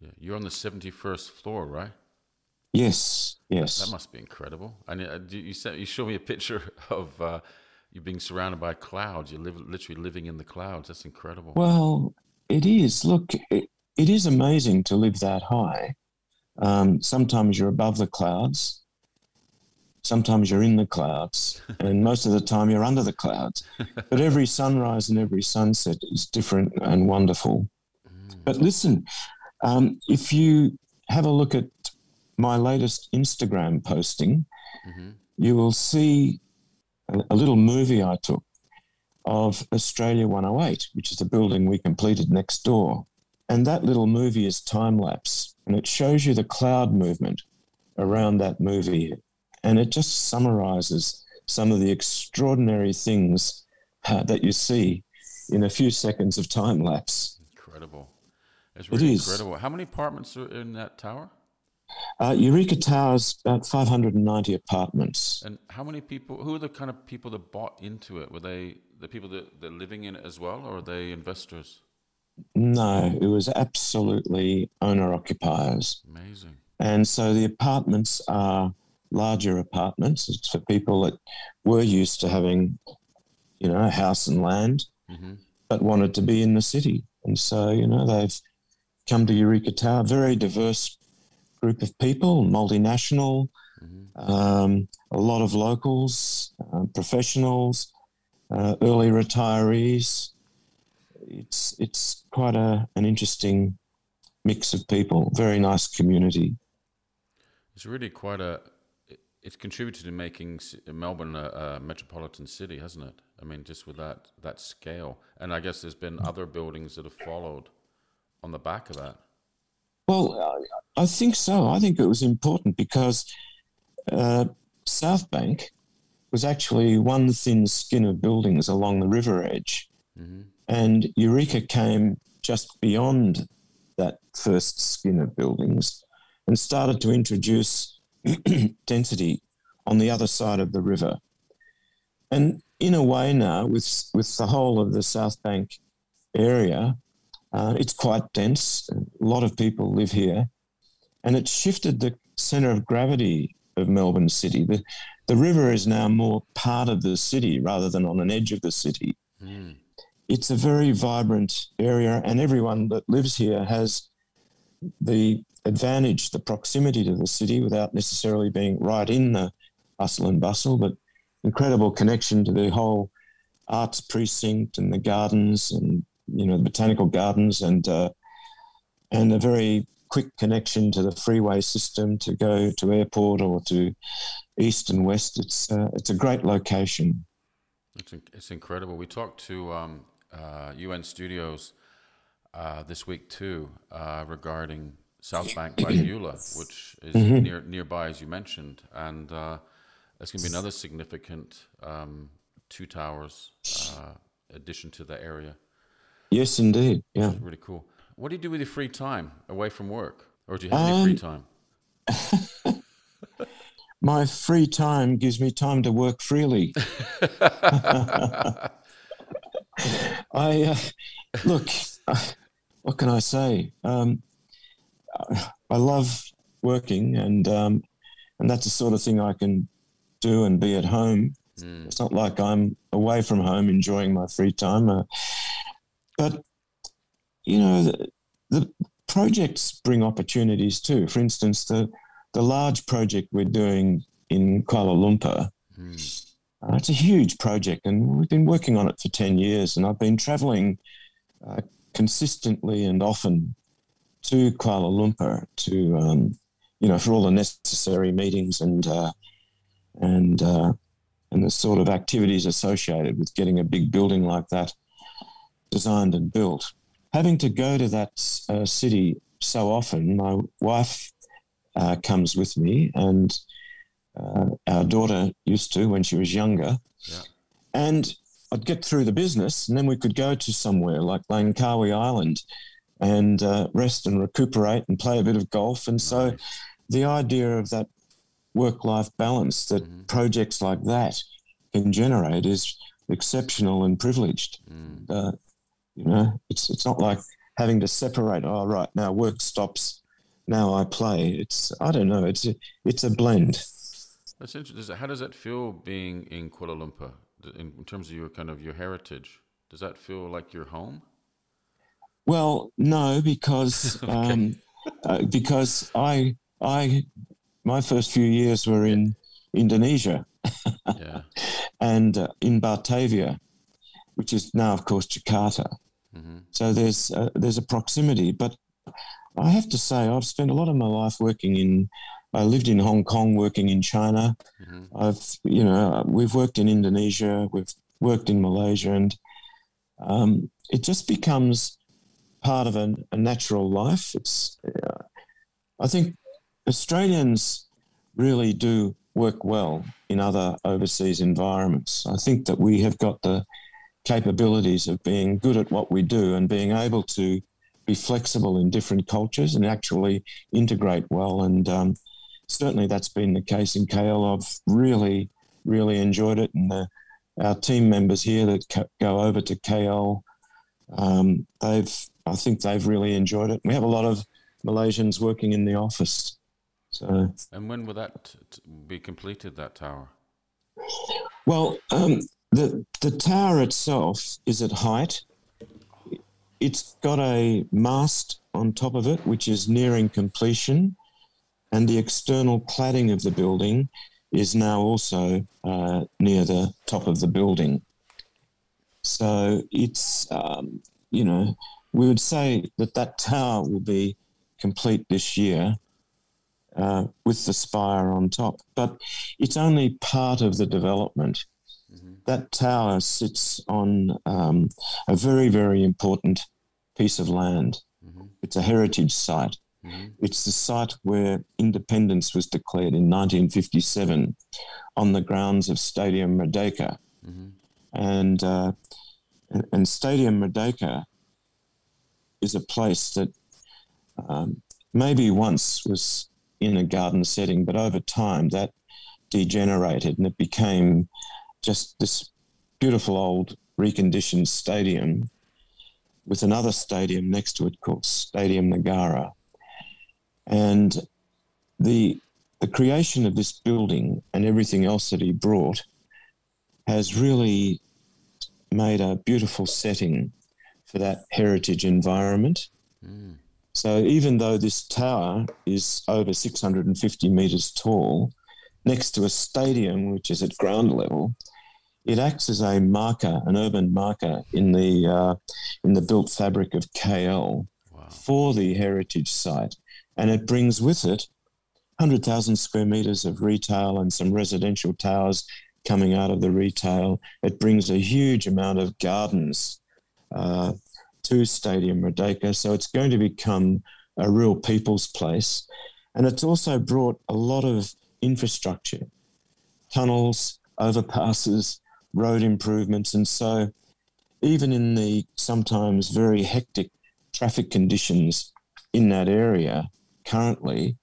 Yeah. You're on the 71st floor, right? Yes, yes. That must be incredible. And uh, do you sent, you showed me a picture of uh, you being surrounded by clouds. You live literally living in the clouds. That's incredible. Well, it is. Look, it, it is amazing to live that high. Um, sometimes you're above the clouds, sometimes you're in the clouds, and most of the time you're under the clouds. But every sunrise and every sunset is different and wonderful. But listen, um, if you have a look at my latest Instagram posting, Mhm. you will see a, a little movie I took of Australia 108, which is the building we completed next door. And that little movie is time lapse and it shows you the cloud movement around that movie. And it just summarizes some of the extraordinary things uh, that you see in a few seconds of time lapse. Incredible. It's really is. incredible. How many apartments are in that tower? Uh, Eureka Tower's about 590 apartments. And how many people, who are the kind of people that bought into it? Were they the people that, that are living in it as well, or are they investors? No, it was absolutely owner occupiers. Amazing. And so the apartments are larger apartments. It's for people that were used to having, you know, a house and land, hmm but wanted to be in the city. And so, you know, they've come to Eureka Tower, very diverse group of people, multinational, um, a lot of locals, uh, professionals, uh, early retirees. It's it's quite a, an interesting mix of people. Very nice community. It's really quite a. it- It's contributed to making Melbourne a, a metropolitan city, hasn't it? I mean, just with that that scale, and I guess there's been other buildings that have followed on the back of that. Well, I, think so. I think it was important because uh, South Bank was actually one thin skin of buildings along the river edge, hmm and Eureka came just beyond that first skin of buildings and started to introduce density on the other side of the river. And in a way now, with with the whole of the South Bank area, uh, it's quite dense. A lot of people live here, and it shifted the centre of gravity of Melbourne City. The the river is now more part of the city rather than on an edge of the city Mm. it's a very vibrant area, and everyone that lives here has the advantage, the proximity to the city without necessarily being right in the hustle and bustle, but incredible connection to the whole arts precinct and the gardens and you know the botanical gardens and uh, and a very quick connection to the freeway system to go to airport or to east and west. It's uh, it's a great location. It's, it's incredible. We talked to um, uh, UN Studios uh, this week too uh, regarding South Bank by Beulah, which is near nearby, as you mentioned, and uh, it's going to be another significant um, two towers uh, addition to the area. Yes, indeed. Yeah. Really cool. What do you do with your free time away from work, or do you have any free Um, time? my free time gives me time to work freely. I uh, look. Uh, what can I say? Um, I love working, and um, and that's the sort of thing I can do and be at home. Mm. It's not like I'm away from home enjoying my free time, uh, but you know the, the projects bring opportunities too. For instance, the the large project we're doing in Kuala Lumpur. Mm. Uh, it's a huge project, and we've been working on it for 10 years. And I've been traveling uh, consistently and often to Kuala Lumpur to, um, you know, for all the necessary meetings and, uh, and, uh, and the sort of activities associated with getting a big building like that designed and built. having to go to that uh, city so often, my wife uh, comes with me, and uh, our daughter used to when she was younger. Yeah. And I'd get through the business, and then we could go to somewhere like Langkawi Island and uh, rest and recuperate and play a bit of golf. And so Nice. the idea of that work life balance that Mhm. projects like that can generate is exceptional and privileged. Mm. Uh, you know, it's it's not like having to separate. Oh, right now work stops. Now I play. It's I don't know. It's a, it's a blend. That's interesting. How does that feel being in Kuala Lumpur in, in terms of your kind of your heritage? Does that feel like your home? Well, no, because Okay. um, uh, because I I my first few years were in Indonesia Yeah. and uh, in Batavia, which is now, of course, Jakarta. hmm So there's uh, there's a proximity, but I have to say I've spent a lot of my life working in. I lived in Hong Kong, working in China. hmm I've you know we've worked in Indonesia, we've worked in Malaysia, and um, it just becomes part of a, a natural life. It's uh, I think Australians really do work well in other overseas environments. I think that we have got the capabilities of being good at what we do and being able to be flexible in different cultures and actually integrate well. And um, certainly that's been the case in KL. I've really, really enjoyed it. And the, our team members here that go over to KL, um, they've, I think they've really enjoyed it. We have a lot of Malaysians working in the office. So, And when will that be completed? That tower? well, um, the the tower itself is at height. It's got a mast on top of it, which is nearing completion, and the external cladding of the building is now also uh, near the top of the building. So it's um, you know we would say that that tower will be complete this year uh, with the spire on top, but it's only part of the development. That tower sits on um, a very, very important piece of land. Mhm. It's a heritage site. Mhm. It's the site where independence was declared in 1957 on the grounds of Stadium Merdeka. Mhm. And, uh, and, and Stadium Merdeka is a place that um, maybe once was in a garden setting, but over time that degenerated and it became just this beautiful old reconditioned stadium with another stadium next to it called Stadium Negara. And the the creation of this building and everything else that he brought has really made a beautiful setting for that heritage environment. Mm. So even though this tower is over 650 meters tall, next to a stadium which is at ground level, it acts as a marker, an urban marker in the uh, in the built fabric of KL Wow. for the heritage site, and it brings with it 100,000 square meters of retail and some residential towers coming out of the retail. It brings a huge amount of gardens uh, to Stadium Merdeka, so it's going to become a real people's place, and it's also brought a lot of infrastructure, tunnels, overpasses, road improvements, and so even in the sometimes very hectic traffic conditions in that area currently,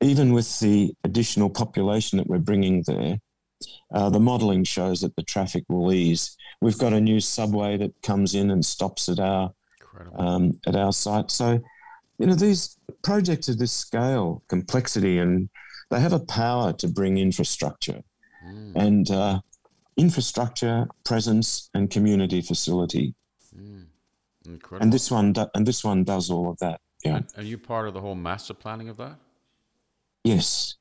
even with the additional population that we're bringing there, uh, the modelling shows that the traffic will ease. We've got a new subway that comes in and stops at our um, at our site. So, you know, these projects of this scale, complexity, and they have a power to bring infrastructure Mm. and uh, infrastructure, presence, and community facility. Mm. Incredible. And this one, do- and this one does all of that. Yeah. Are you part of the whole master planning of that? Yes.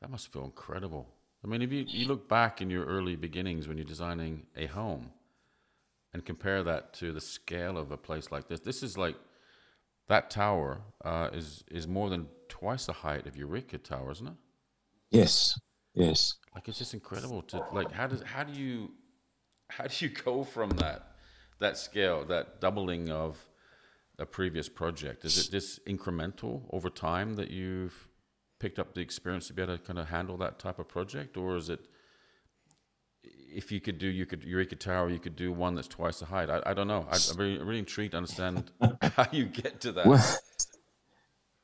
That must feel incredible. I mean, if you, you look back in your early beginnings when you're designing a home and compare that to the scale of a place like this, this is like that tower uh, is is more than twice the height of Eureka Tower, isn't it? Yes. Yes. Like it's just incredible to like how does how do you how do you go from that that scale, that doubling of a previous project? Is it just incremental over time that you've picked up the experience to be able to kind of handle that type of project, or is it if you could do you could Eureka Tower, you could do one that's twice the height? I, I don't know. I, am really, really intrigued to understand how you get to that. Well,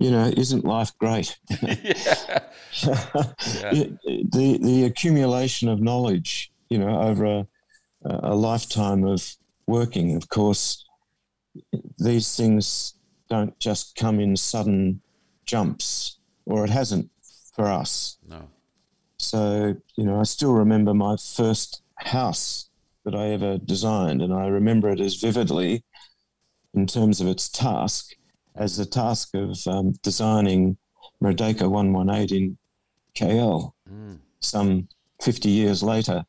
you know, isn't life great? yeah. yeah. The the accumulation of knowledge, you know, over a, a lifetime of working, of course, these things don't just come in sudden jumps, or it hasn't for us. No. So, you know, I still remember my first house that I ever designed, and I remember it as vividly in terms of its task as the task of um, designing Merdeka 118 in KL mm. some 50 years later.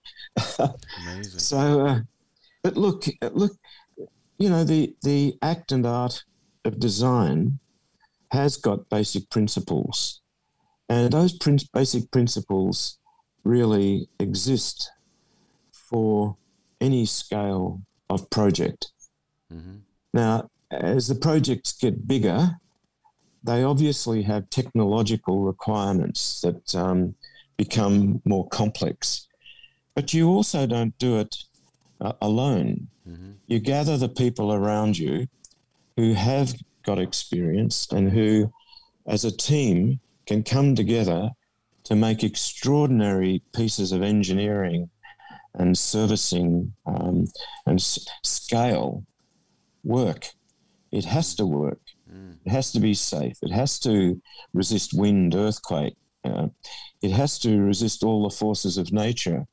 Amazing. so, uh, but look, look, you know, the, the act and art of design has got basic principles. And those prin- basic principles really exist for any scale of project. Mm-hmm. Now, as the projects get bigger, they obviously have technological requirements that um, become more complex. But you also don't do it uh, alone. Mm-hmm. You gather the people around you who have got experience and who, as a team, can come together to make extraordinary pieces of engineering and servicing um, and s- scale work. It has to work. Mm. It has to be safe. It has to resist wind, earthquake. Uh, it has to resist all the forces of nature.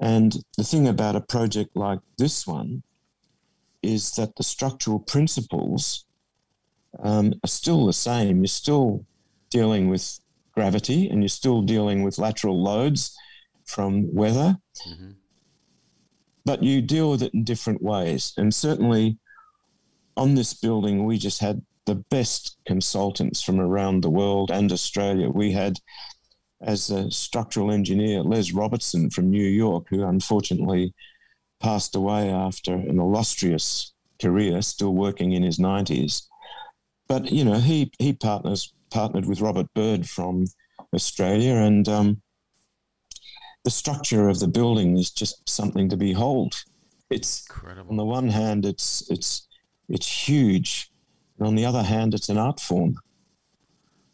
And the thing about a project like this one is that the structural principles um, are still the same. You're still dealing with gravity and you're still dealing with lateral loads from weather. Mm-hmm. But you deal with it in different ways. And certainly on this building, we just had the best consultants from around the world and Australia. We had, as a structural engineer, Les Robertson from New York, who unfortunately passed away after an illustrious career, still working in his 90s. But, you know, he, he partners, partnered with Robert Bird from Australia, and um, the structure of the building is just something to behold. It's incredible. On the one hand, it's it's it's huge, and on the other hand, it's an art form.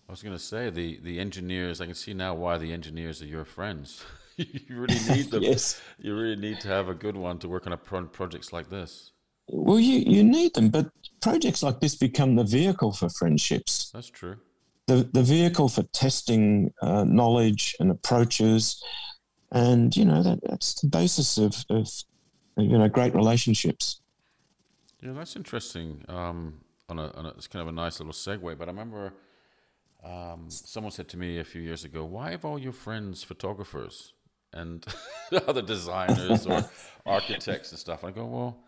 I was going to say the the engineers. I can see now why the engineers are your friends. you really need them. yes. You really need to have a good one to work on a pro- projects like this. Well, you you need them, but projects like this become the vehicle for friendships. That's true. The the vehicle for testing uh, knowledge and approaches, and you know that that's the basis of of you know great relationships. Yeah, that's interesting. Um, on a, on a, it's kind of a nice little segue, but I remember um, someone said to me a few years ago, "Why have all your friends photographers and other designers or architects and stuff?" And I go, "Well,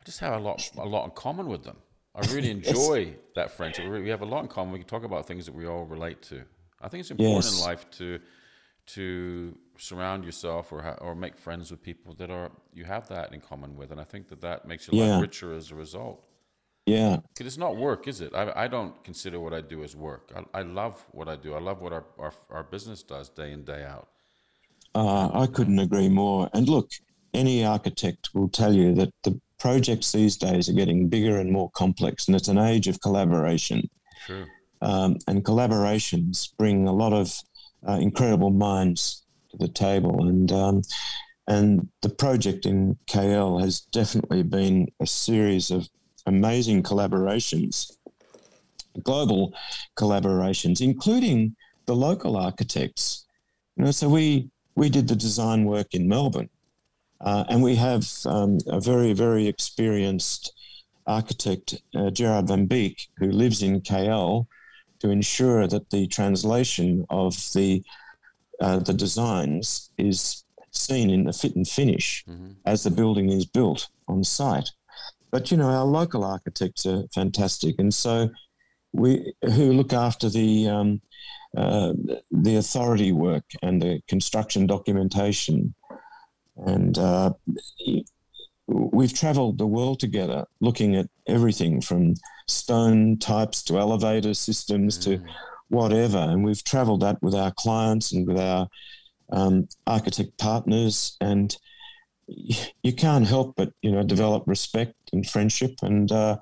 I just have a lot a lot in common with them. I really enjoy that friendship. We have a lot in common. We can talk about things that we all relate to. I think it's important yes. in life to to surround yourself or ha- or make friends with people that are you have that in common with, and I think that that makes your yeah. life richer as a result. Yeah, because it's not work, is it? I, I don't consider what I do as work. I, I love what I do. I love what our, our, our business does day in day out. Uh, I couldn't agree more. And look, any architect will tell you that the projects these days are getting bigger and more complex, and it's an age of collaboration. True. Um, and collaborations bring a lot of uh, incredible minds to the table. And um, and the project in KL has definitely been a series of amazing collaborations, global collaborations, including the local architects. You know, so we we did the design work in Melbourne, uh, and we have um, a very very experienced architect, uh, Gerard van Beek, who lives in KL, to ensure that the translation of the uh, the designs is seen in the fit and finish mm-hmm. as the building is built on site. But you know, our local architects are fantastic, and so we who look after the um, uh, the authority work and the construction documentation, and uh, we've traveled the world together looking at everything from stone types to elevator systems mm. to whatever. And we've traveled that with our clients and with our um, architect partners. And you can't help but, you know, develop respect and friendship. And, uh,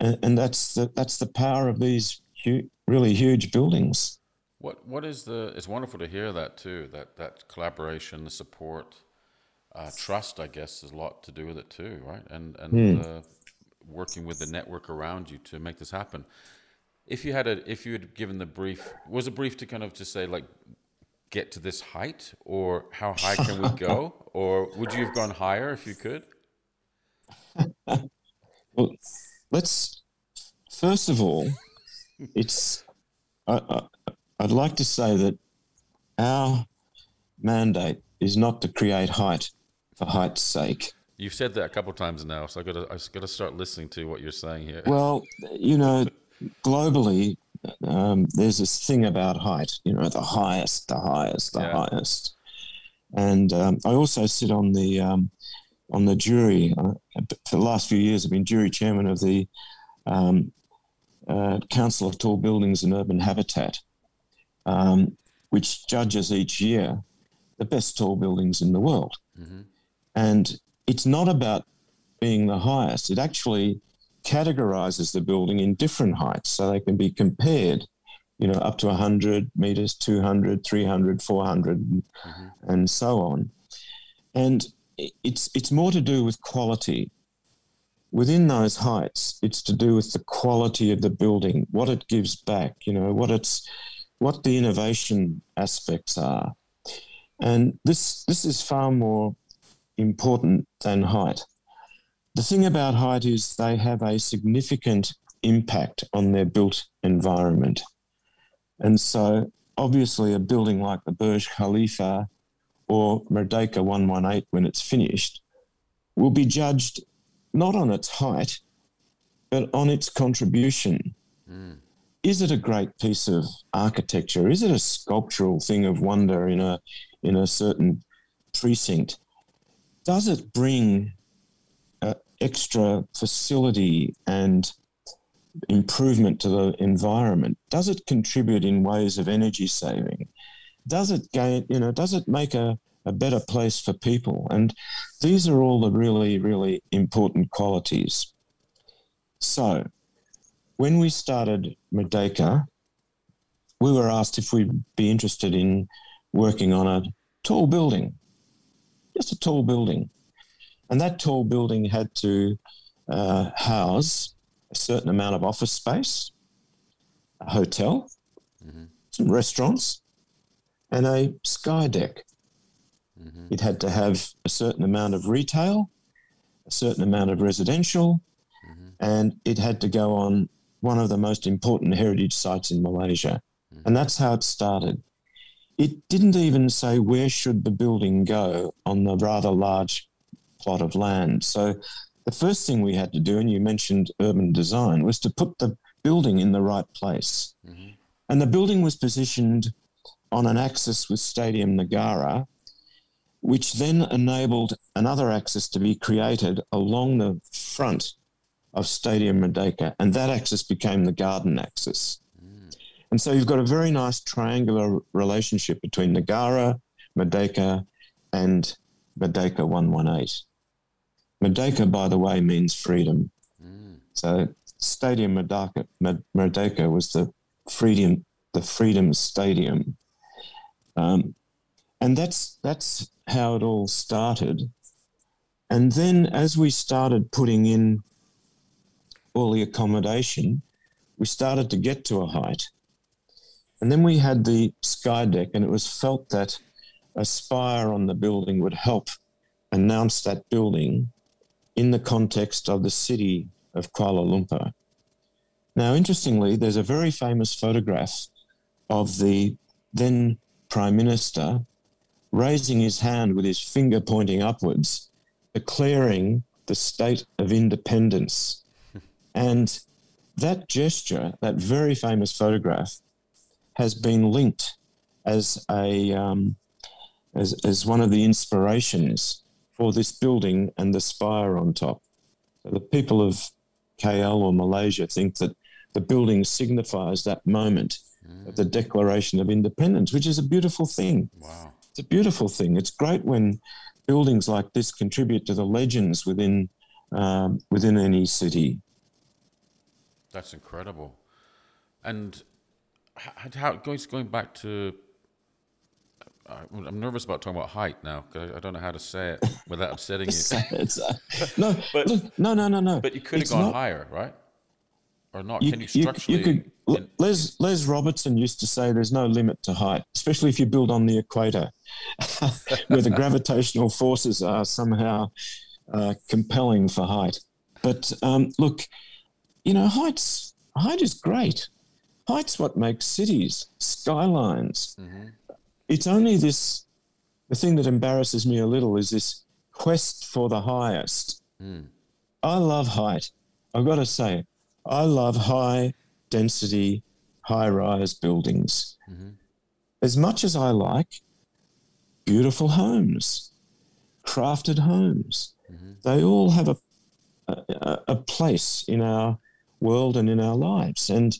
and, and, that's, the, that's the power of these hu- really huge buildings. What, what is the, it's wonderful to hear that too, that, that collaboration, the support, uh, trust, I guess, is a lot to do with it too, right? And and mm. uh, working with the network around you to make this happen. If you had a, if you had given the brief, was a brief to kind of just say like, get to this height, or how high can we go, or would you have gone higher if you could? well, let's first of all, it's I, I'd like to say that our mandate is not to create height for height's sake. You've said that a couple of times now, so I got to I got to start listening to what you're saying here. Well, you know, globally, um, there's this thing about height. You know, the highest, the highest, the yeah. highest. And um, I also sit on the um, on the jury. Uh, for the last few years, I've been jury chairman of the um, uh, Council of Tall Buildings and Urban Habitat, um, which judges each year the best tall buildings in the world. Mm-hmm. And it's not about being the highest, it actually categorizes the building in different heights so they can be compared, you know, up to 100 meters, 200, 300, 400, mm-hmm. and so on. And it's, it's more to do with quality. Within those heights, it's to do with the quality of the building, what it gives back, you know, what it's, what the innovation aspects are. And this, this is far more important than height. The thing about height is they have a significant impact on their built environment. And so, obviously, a building like the Burj Khalifa or Merdeka 118, when it's finished, will be judged not on its height, but on its contribution. Mm. Is it a great piece of architecture? Is it a sculptural thing of wonder in a in a certain precinct? does it bring uh, extra facility and improvement to the environment? Does it contribute in ways of energy saving? Does it gain, you know, does it make a, a better place for people? And these are all the really, really important qualities. So, when we started Merdeka, we were asked if we'd be interested in working on a tall building just a tall building. And that tall building had to uh, house a certain amount of office space, a hotel, mm-hmm. some restaurants, and a sky deck. Mm-hmm. It had to have a certain amount of retail, a certain amount of residential, mm-hmm. and it had to go on one of the most important heritage sites in Malaysia. Mm-hmm. And that's how it started. It didn't even say where should the building go on the rather large plot of land. So the first thing we had to do, and you mentioned urban design, was to put the building in the right place. Mm-hmm. And the building was positioned on an axis with Stadium Negara, which then enabled another axis to be created along the front of Stadium Merdeka, and that axis became the garden axis. And so you've got a very nice triangular relationship between Negara, Merdeka, and Merdeka 118. Merdeka, by the way, means freedom. Mm. So Stadium Merdeka, Merdeka was the freedom, the freedom stadium. Um, and that's, that's how it all started. And then as we started putting in all the accommodation, we started to get to a height and then we had the sky deck, and it was felt that a spire on the building would help announce that building in the context of the city of Kuala Lumpur. Now, interestingly, there's a very famous photograph of the then Prime Minister raising his hand with his finger pointing upwards, declaring the state of independence. And that gesture, that very famous photograph, has been linked as a um, as, as one of the inspirations for this building and the spire on top. So the people of KL or Malaysia think that the building signifies that moment mm. of the Declaration of Independence, which is a beautiful thing. Wow. It's a beautiful thing. It's great when buildings like this contribute to the legends within um, within any city. That's incredible. And how, going going back to I'm nervous about talking about height now because I don't know how to say it without upsetting you. it's, uh, no, but, no, no, no, no. But you could have gone not, higher, right? Or not? You, Can you structurally? You, you could, in, Les Les Robertson used to say, "There's no limit to height, especially if you build on the equator, where the gravitational forces are somehow uh, compelling for height." But um, look, you know, heights height is great. Height's what makes cities, skylines. Mm-hmm it's only this the thing that embarrasses me a little is this quest for the highest. Mm. I love height. I've got to say, I love high density, high rise buildings. Mm-hmm. As much as I like beautiful homes, crafted homes, mm-hmm. they all have a, a, a place in our world and in our lives. And,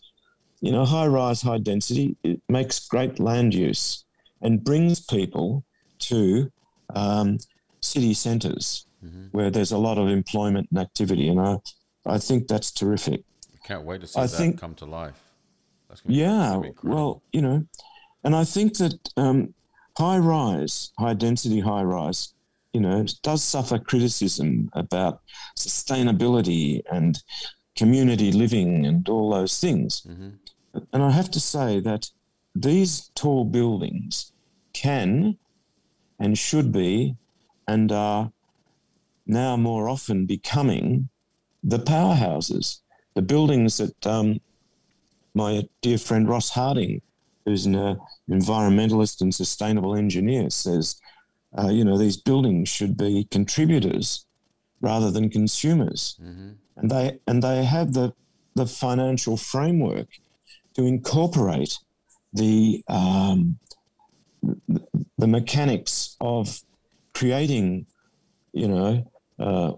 you know, high rise, high density, it makes great land use and brings people to um, city centres mm-hmm. where there's a lot of employment and activity. And I, I think that's terrific. Can't wait to see I that think, come to life. yeah, well, you know, and I think that um, high rise, high density high rise, you know, does suffer criticism about sustainability and community living and all those things. Mm-hmm. And I have to say that these tall buildings can and should be and are now more often becoming the powerhouses, the buildings that um, my dear friend Ross Harding, who's an uh, environmentalist and sustainable engineer, says, uh, you know, these buildings should be contributors rather than consumers, mm-hmm. and they and they have the the financial framework to incorporate the um, the mechanics of creating, you know, uh,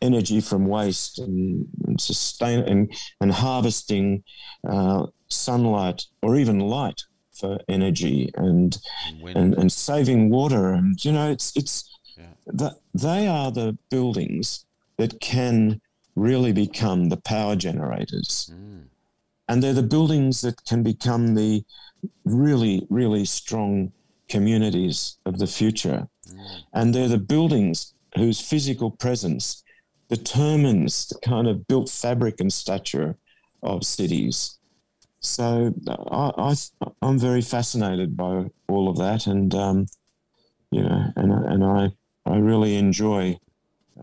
energy from waste and, and sustain and, and harvesting uh, sunlight or even light for energy and and, and, saving water. And you know it's it's yeah. that they are the buildings that can really become the power generators mm. and they're the buildings that can become the really, really strong communities of the future. Mm. And they're the buildings whose physical presence determines the kind of built fabric and stature of cities. So I, I, am very fascinated by all of that, and um, you know, and and I I really enjoy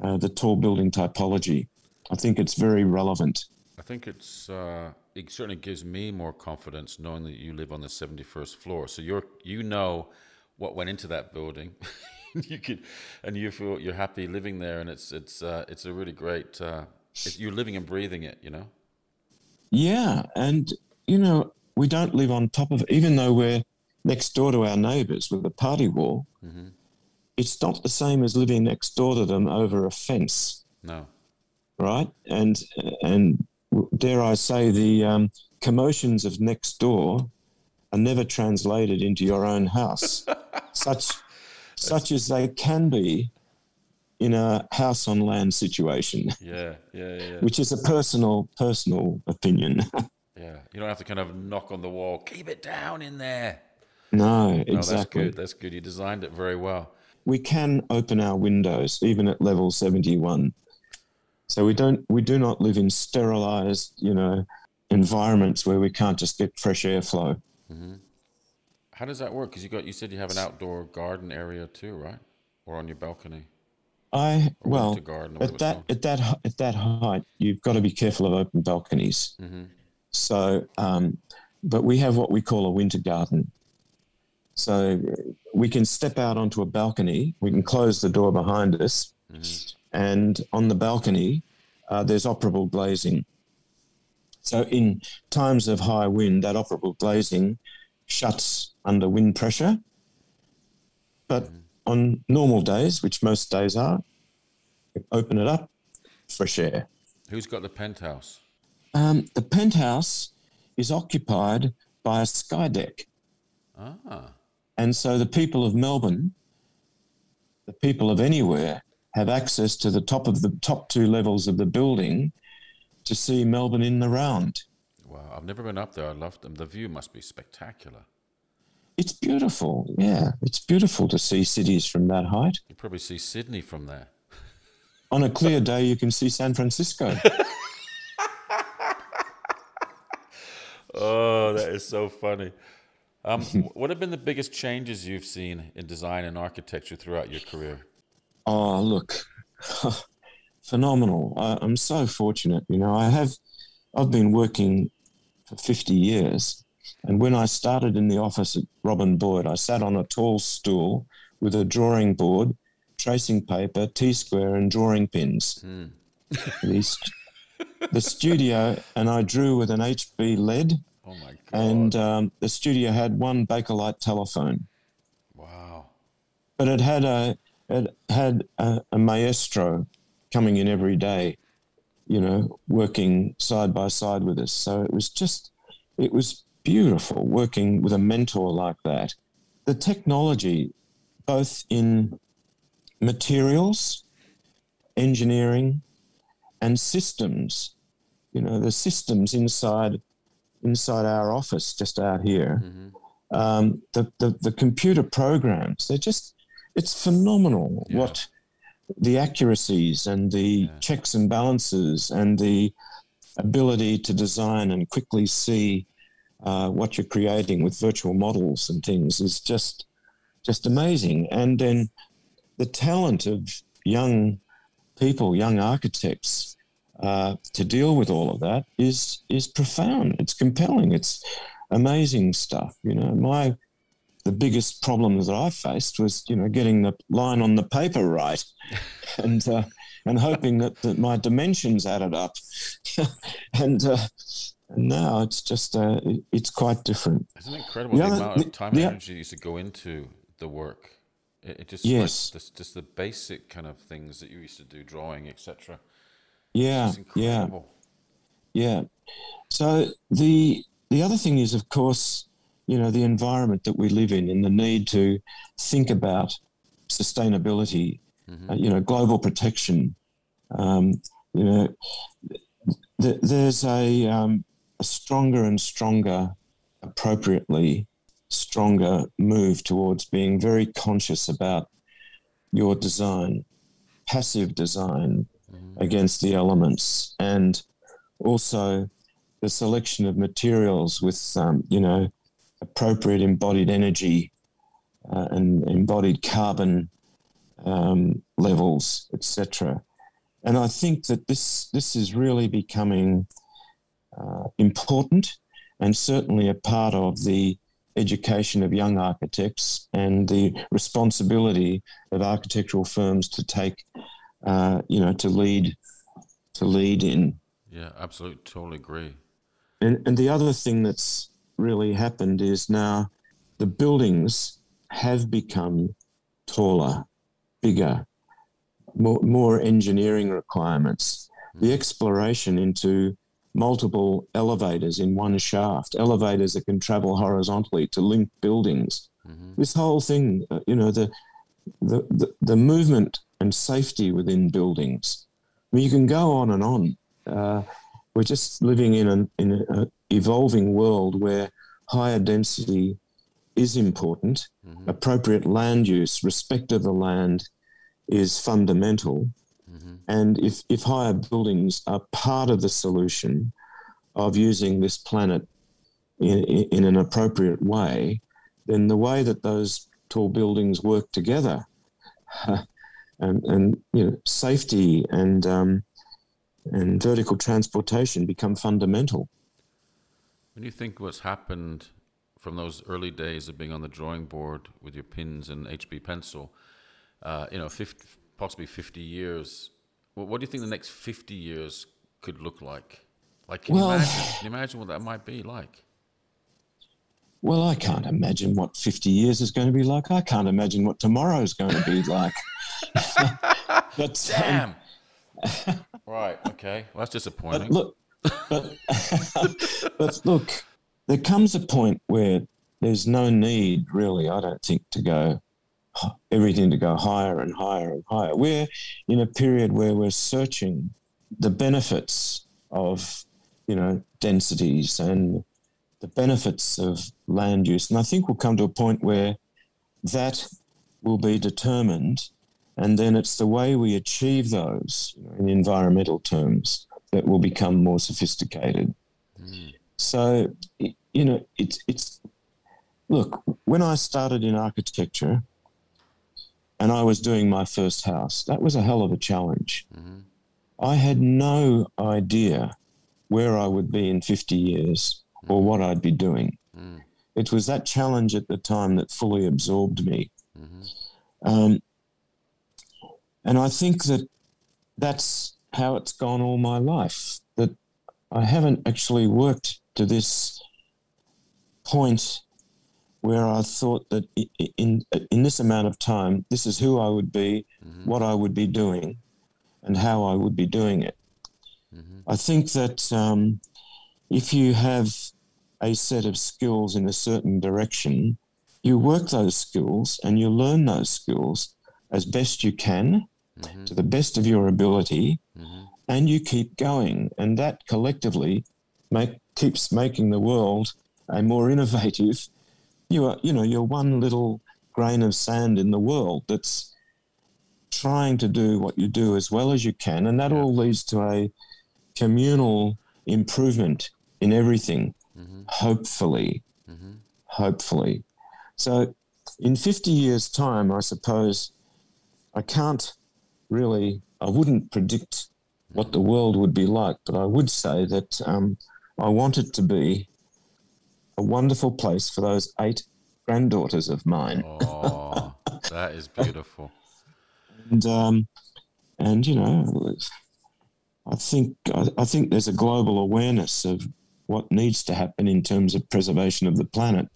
uh, the tall building typology. I think it's very relevant. I think it's uh, it certainly gives me more confidence knowing that you live on the 71st floor. So you're you know what went into that building. you could, and you feel you're happy living there, and it's it's uh, it's a really great. Uh, you're living and breathing it, you know. Yeah, and you know we don't live on top of, even though we're next door to our neighbours with a party wall. Mm-hmm. It's not the same as living next door to them over a fence. No. Right, and and dare I say, the um, commotions of next door are never translated into your own house, such such as they can be in a house on land situation. Yeah, yeah, yeah. Which is a personal personal opinion. yeah, you don't have to kind of knock on the wall. Keep it down in there. No, no exactly. That's good. That's good. You designed it very well. We can open our windows even at level seventy one so we don't we do not live in sterilized, you know, environments where we can't just get fresh airflow. Mm-hmm. How does that work? Because you got you said you have an outdoor garden area too, right? Or on your balcony. I or well garden, at that at that at that height, you've got to be careful of open balconies. Mm-hmm. So, um, but we have what we call a winter garden. So we can step out onto a balcony. We can close the door behind us, mm-hmm and on the balcony, uh, there's operable glazing. So, in times of high wind, that operable glazing shuts under wind pressure. But on normal days, which most days are, open it up, fresh air. Who's got the penthouse? Um, the penthouse is occupied by a sky deck. Ah. And so the people of Melbourne, the people of anywhere, have access to the top of the top two levels of the building to see Melbourne in the round. Wow, I've never been up there. I love them. The view must be spectacular. It's beautiful. Yeah, it's beautiful to see cities from that height. You probably see Sydney from there. On a clear day, you can see San Francisco. oh, that is so funny. Um, what have been the biggest changes you've seen in design and architecture throughout your career? Oh, look, phenomenal. I, I'm so fortunate. You know, I have, I've been working for 50 years. And when I started in the office at Robin Boyd, I sat on a tall stool with a drawing board, tracing paper, T square, and drawing pins. Hmm. the, st- the studio, and I drew with an HB lead, Oh my god! and um, the studio had one Bakelite telephone. wow. but it had a it had a, a maestro coming in every day, you know, working side by side with us. So it was just, it was beautiful working with a mentor like that. The technology, both in materials, engineering, and systems, you know, the systems inside inside our office just out here. Um, the, the the computer programs, they're just it's phenomenal Yeah. what the accuracies and the checks and balances and the ability to design and quickly see uh, what you're creating with virtual models and things is just just amazing. And then the talent of young people, young architects, uh, to deal with all of that is is profound. It's compelling. It's amazing stuff. You know, my the biggest problem that I faced was you know getting the line on the paper right, and uh, and hoping that, that my dimensions added up, and. Uh, and now it's just uh, it's quite different. Isn't it incredible The the, amount of time the- and energy that used to go into the work? It, it just Yes. like, just, just the basic kind of things that you used to do, drawing, etc. Yeah, yeah. Yeah. So the the other thing is, of course, you know, the environment that we live in and the need to think about sustainability, Mm-hmm. uh, you know, global protection. Um, you know, th- there's a, um, a stronger and stronger, appropriately stronger move towards being very conscious about your design, passive design against the elements, and also the selection of materials with, um, you know, appropriate embodied energy uh, and embodied carbon um, levels, etc. And I think that this this is really becoming uh, important, and certainly a part of the education of young architects and the responsibility of architectural firms to take, uh, you know, to lead to lead in. Yeah, absolutely, totally agree. And, and the other thing that's really happened is now the buildings have become taller, bigger, more, more engineering requirements. The exploration into multiple elevators in one shaft, elevators that can travel horizontally to link buildings. This whole thing, uh, you know, the, the, the, the movement and safety within buildings. I mean, you can go on and on. Uh, we're just living in an in an evolving world where higher density is important. Appropriate land use, respect of the land, is fundamental. And if if higher buildings are part of the solution of using this planet in, in an appropriate way, then the way that those tall buildings work together, and, and you know, safety and um, and vertical transportation become fundamental. When you think what's happened from those early days of being on the drawing board with your pins and HB pencil, uh, you know, 50, possibly 50 years, what, what do you think the next 50 years could look like? Like, can, Well- you imagine, can you imagine what that might be like? Well, I can't imagine what 50 years is going to be like. I can't imagine what tomorrow is going to be like. but, um, Damn. Um, right. Okay. Well, that's disappointing. But look, but, but look, there comes a point where there's no need, really, I don't think, to go everything to go higher and higher and higher. We're in a period where we're searching the benefits of, you know, densities and the benefits of land use. And I think we'll come to a point where that will be determined. And then it's the way we achieve those you know, in environmental terms that will become more sophisticated. Mm. So, you know, it's, it's, look, when I started in architecture and I was doing my first house, that was a hell of a challenge. Mm-hmm. I had no idea where I would be in 50 years or what I'd be doing. Mm. It was that challenge at the time that fully absorbed me. Mm-hmm. Um, and I think that that's how it's gone all my life. That I haven't actually worked to this point where I thought that in in this amount of time, this is who I would be, mm-hmm. what I would be doing, and how I would be doing it. Mm-hmm. I think that um, if you have a set of skills in a certain direction, you work those skills and you learn those skills as best you can mm-hmm. to the best of your ability mm-hmm. and you keep going. And that collectively make, keeps making the world a more innovative. You are, you know, you're one little grain of sand in the world that's trying to do what you do as well as you can. And that yeah. all leads to a communal improvement in everything mm-hmm. hopefully. Mm-hmm. Hopefully. So, in 50 years' time, I suppose I can't really, I wouldn't predict what the world would be like, but I would say that um, I want it to be a wonderful place for those eight granddaughters of mine. Oh, that is beautiful. and um, and you know, I think I, I, think there's a global awareness of what needs to happen in terms of preservation of the planet.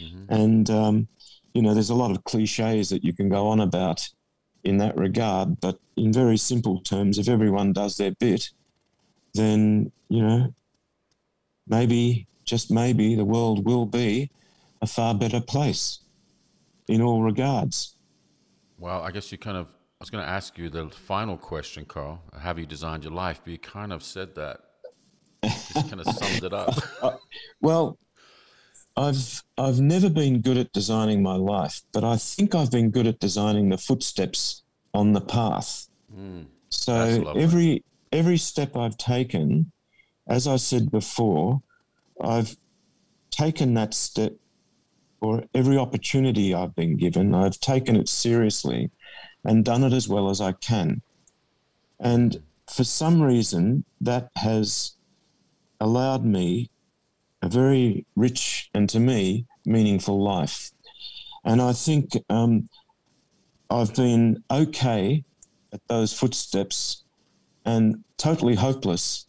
Mm-hmm. And, um, you know, there's a lot of cliches that you can go on about in that regard. But in very simple terms, if everyone does their bit, then, you know, maybe, just maybe, the world will be a far better place in all regards. Well, I guess you kind of, I was going to ask you the final question, Karl. Have you designed your life? But you kind of said that just kind of summed it up. Uh, well, I've I've never been good at designing my life, but I think I've been good at designing the footsteps on the path. Mm, so every every step I've taken, as I said before, I've taken that step or every opportunity I've been given, I've taken it seriously and done it as well as I can. And for some reason, that has allowed me a very rich and to me meaningful life. And I think um, I've been okay at those footsteps and totally hopeless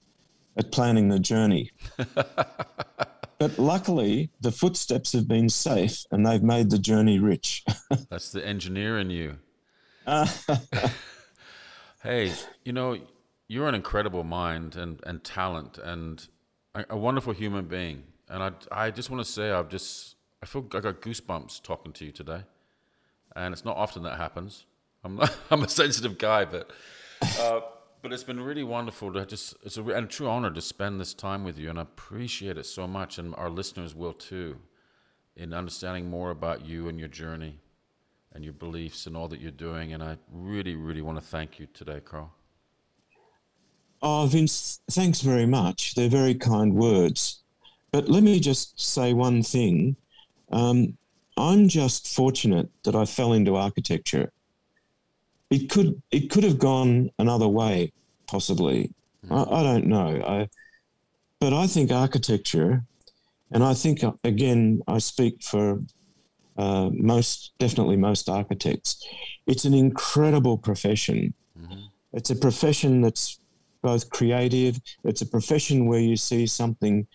at planning the journey. but luckily, the footsteps have been safe and they've made the journey rich. That's the engineer in you. hey, you know, you're an incredible mind and, and talent. And a, wonderful human being. And I, I just want to say, I've just, I feel I got goosebumps talking to you today. And it's not often that happens. I'm, not, I'm a sensitive guy, but, uh, but it's been really wonderful to just, it's a, and a true honor to spend this time with you. And I appreciate it so much. And our listeners will too, in understanding more about you and your journey and your beliefs and all that you're doing. And I really, really want to thank you today, Karl. Oh, Vince, thanks very much. They're very kind words. But let me just say one thing. Um, I'm just fortunate that I fell into architecture. It could it could have gone another way, possibly. Mm. I, I, don't know. I, but I think architecture, and I think again I speak for uh, most definitely most architects. It's an incredible profession. Mm-hmm. It's a profession that's both creative. It's a profession where you see something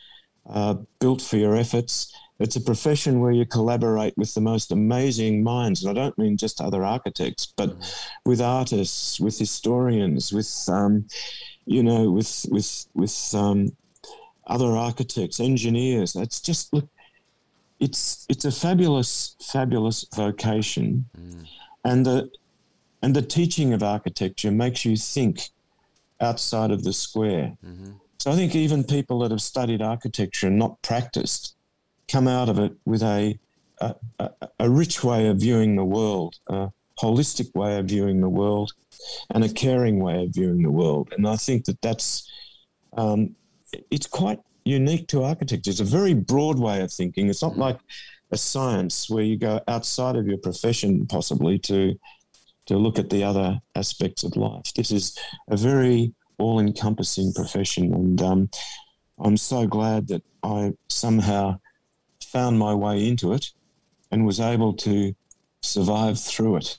uh, built for your efforts, it's a profession where you collaborate with the most amazing minds. And I don't mean just other architects, but mm-hmm. with artists, with historians, with, um, you know, with, with, with um, other architects, engineers. It's just, look, it's, it's a fabulous, fabulous vocation. Mm. And the, and the teaching of architecture makes you think outside of the square. Mm-hmm. So I think even people that have studied architecture and not practiced come out of it with a, a, a rich way of viewing the world, a holistic way of viewing the world, and a caring way of viewing the world. And I think that that's um, it's quite unique to architecture. It's a very broad way of thinking. It's not mm. like a science where you go outside of your profession possibly to to look at the other aspects of life. This is a very all-encompassing profession, and um, I'm so glad that I somehow found my way into it and was able to survive through it.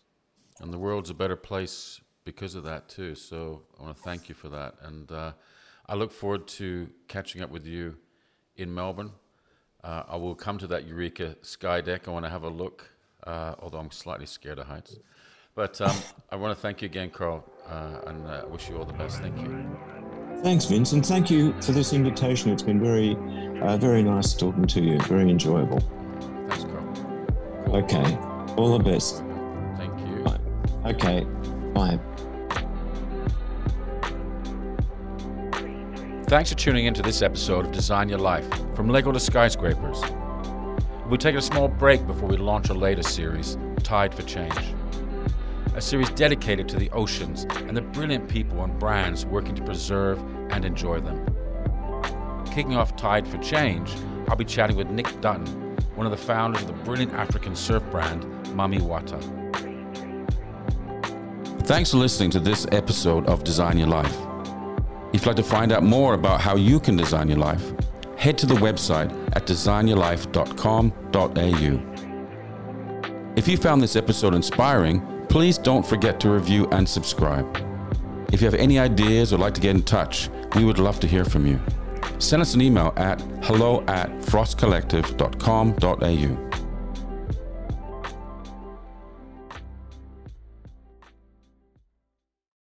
And the world's a better place because of that too. So I want to thank you for that. And uh, I look forward to catching up with you in Melbourne. Uh, I will come to that Eureka Sky Deck. I want to have a look, uh, although I'm slightly scared of heights. But um, I want to thank you again, Karl, uh, and uh, wish you all the best. Thank you. Thanks, Vince, and thank you for this invitation. It's been very, uh, very nice talking to you. Very enjoyable. Thanks, Karl. Cool. Okay. All the best. Thank you. Bye. Okay. Bye. Thanks for tuning into this episode of Design Your Life from Lego to Skyscrapers. We'll take a small break before we launch our latest series, Tide for Change a series dedicated to the oceans and the brilliant people and brands working to preserve and enjoy them. Kicking off Tide for Change, I'll be chatting with Nick Dutton, one of the founders of the brilliant African surf brand Mami Wata. Thanks for listening to this episode of Design Your Life. If you'd like to find out more about how you can design your life, head to the website at designyourlife.com.au. If you found this episode inspiring, Please don't forget to review and subscribe. If you have any ideas or like to get in touch, we would love to hear from you. Send us an email at hello at frostcollective.com.au.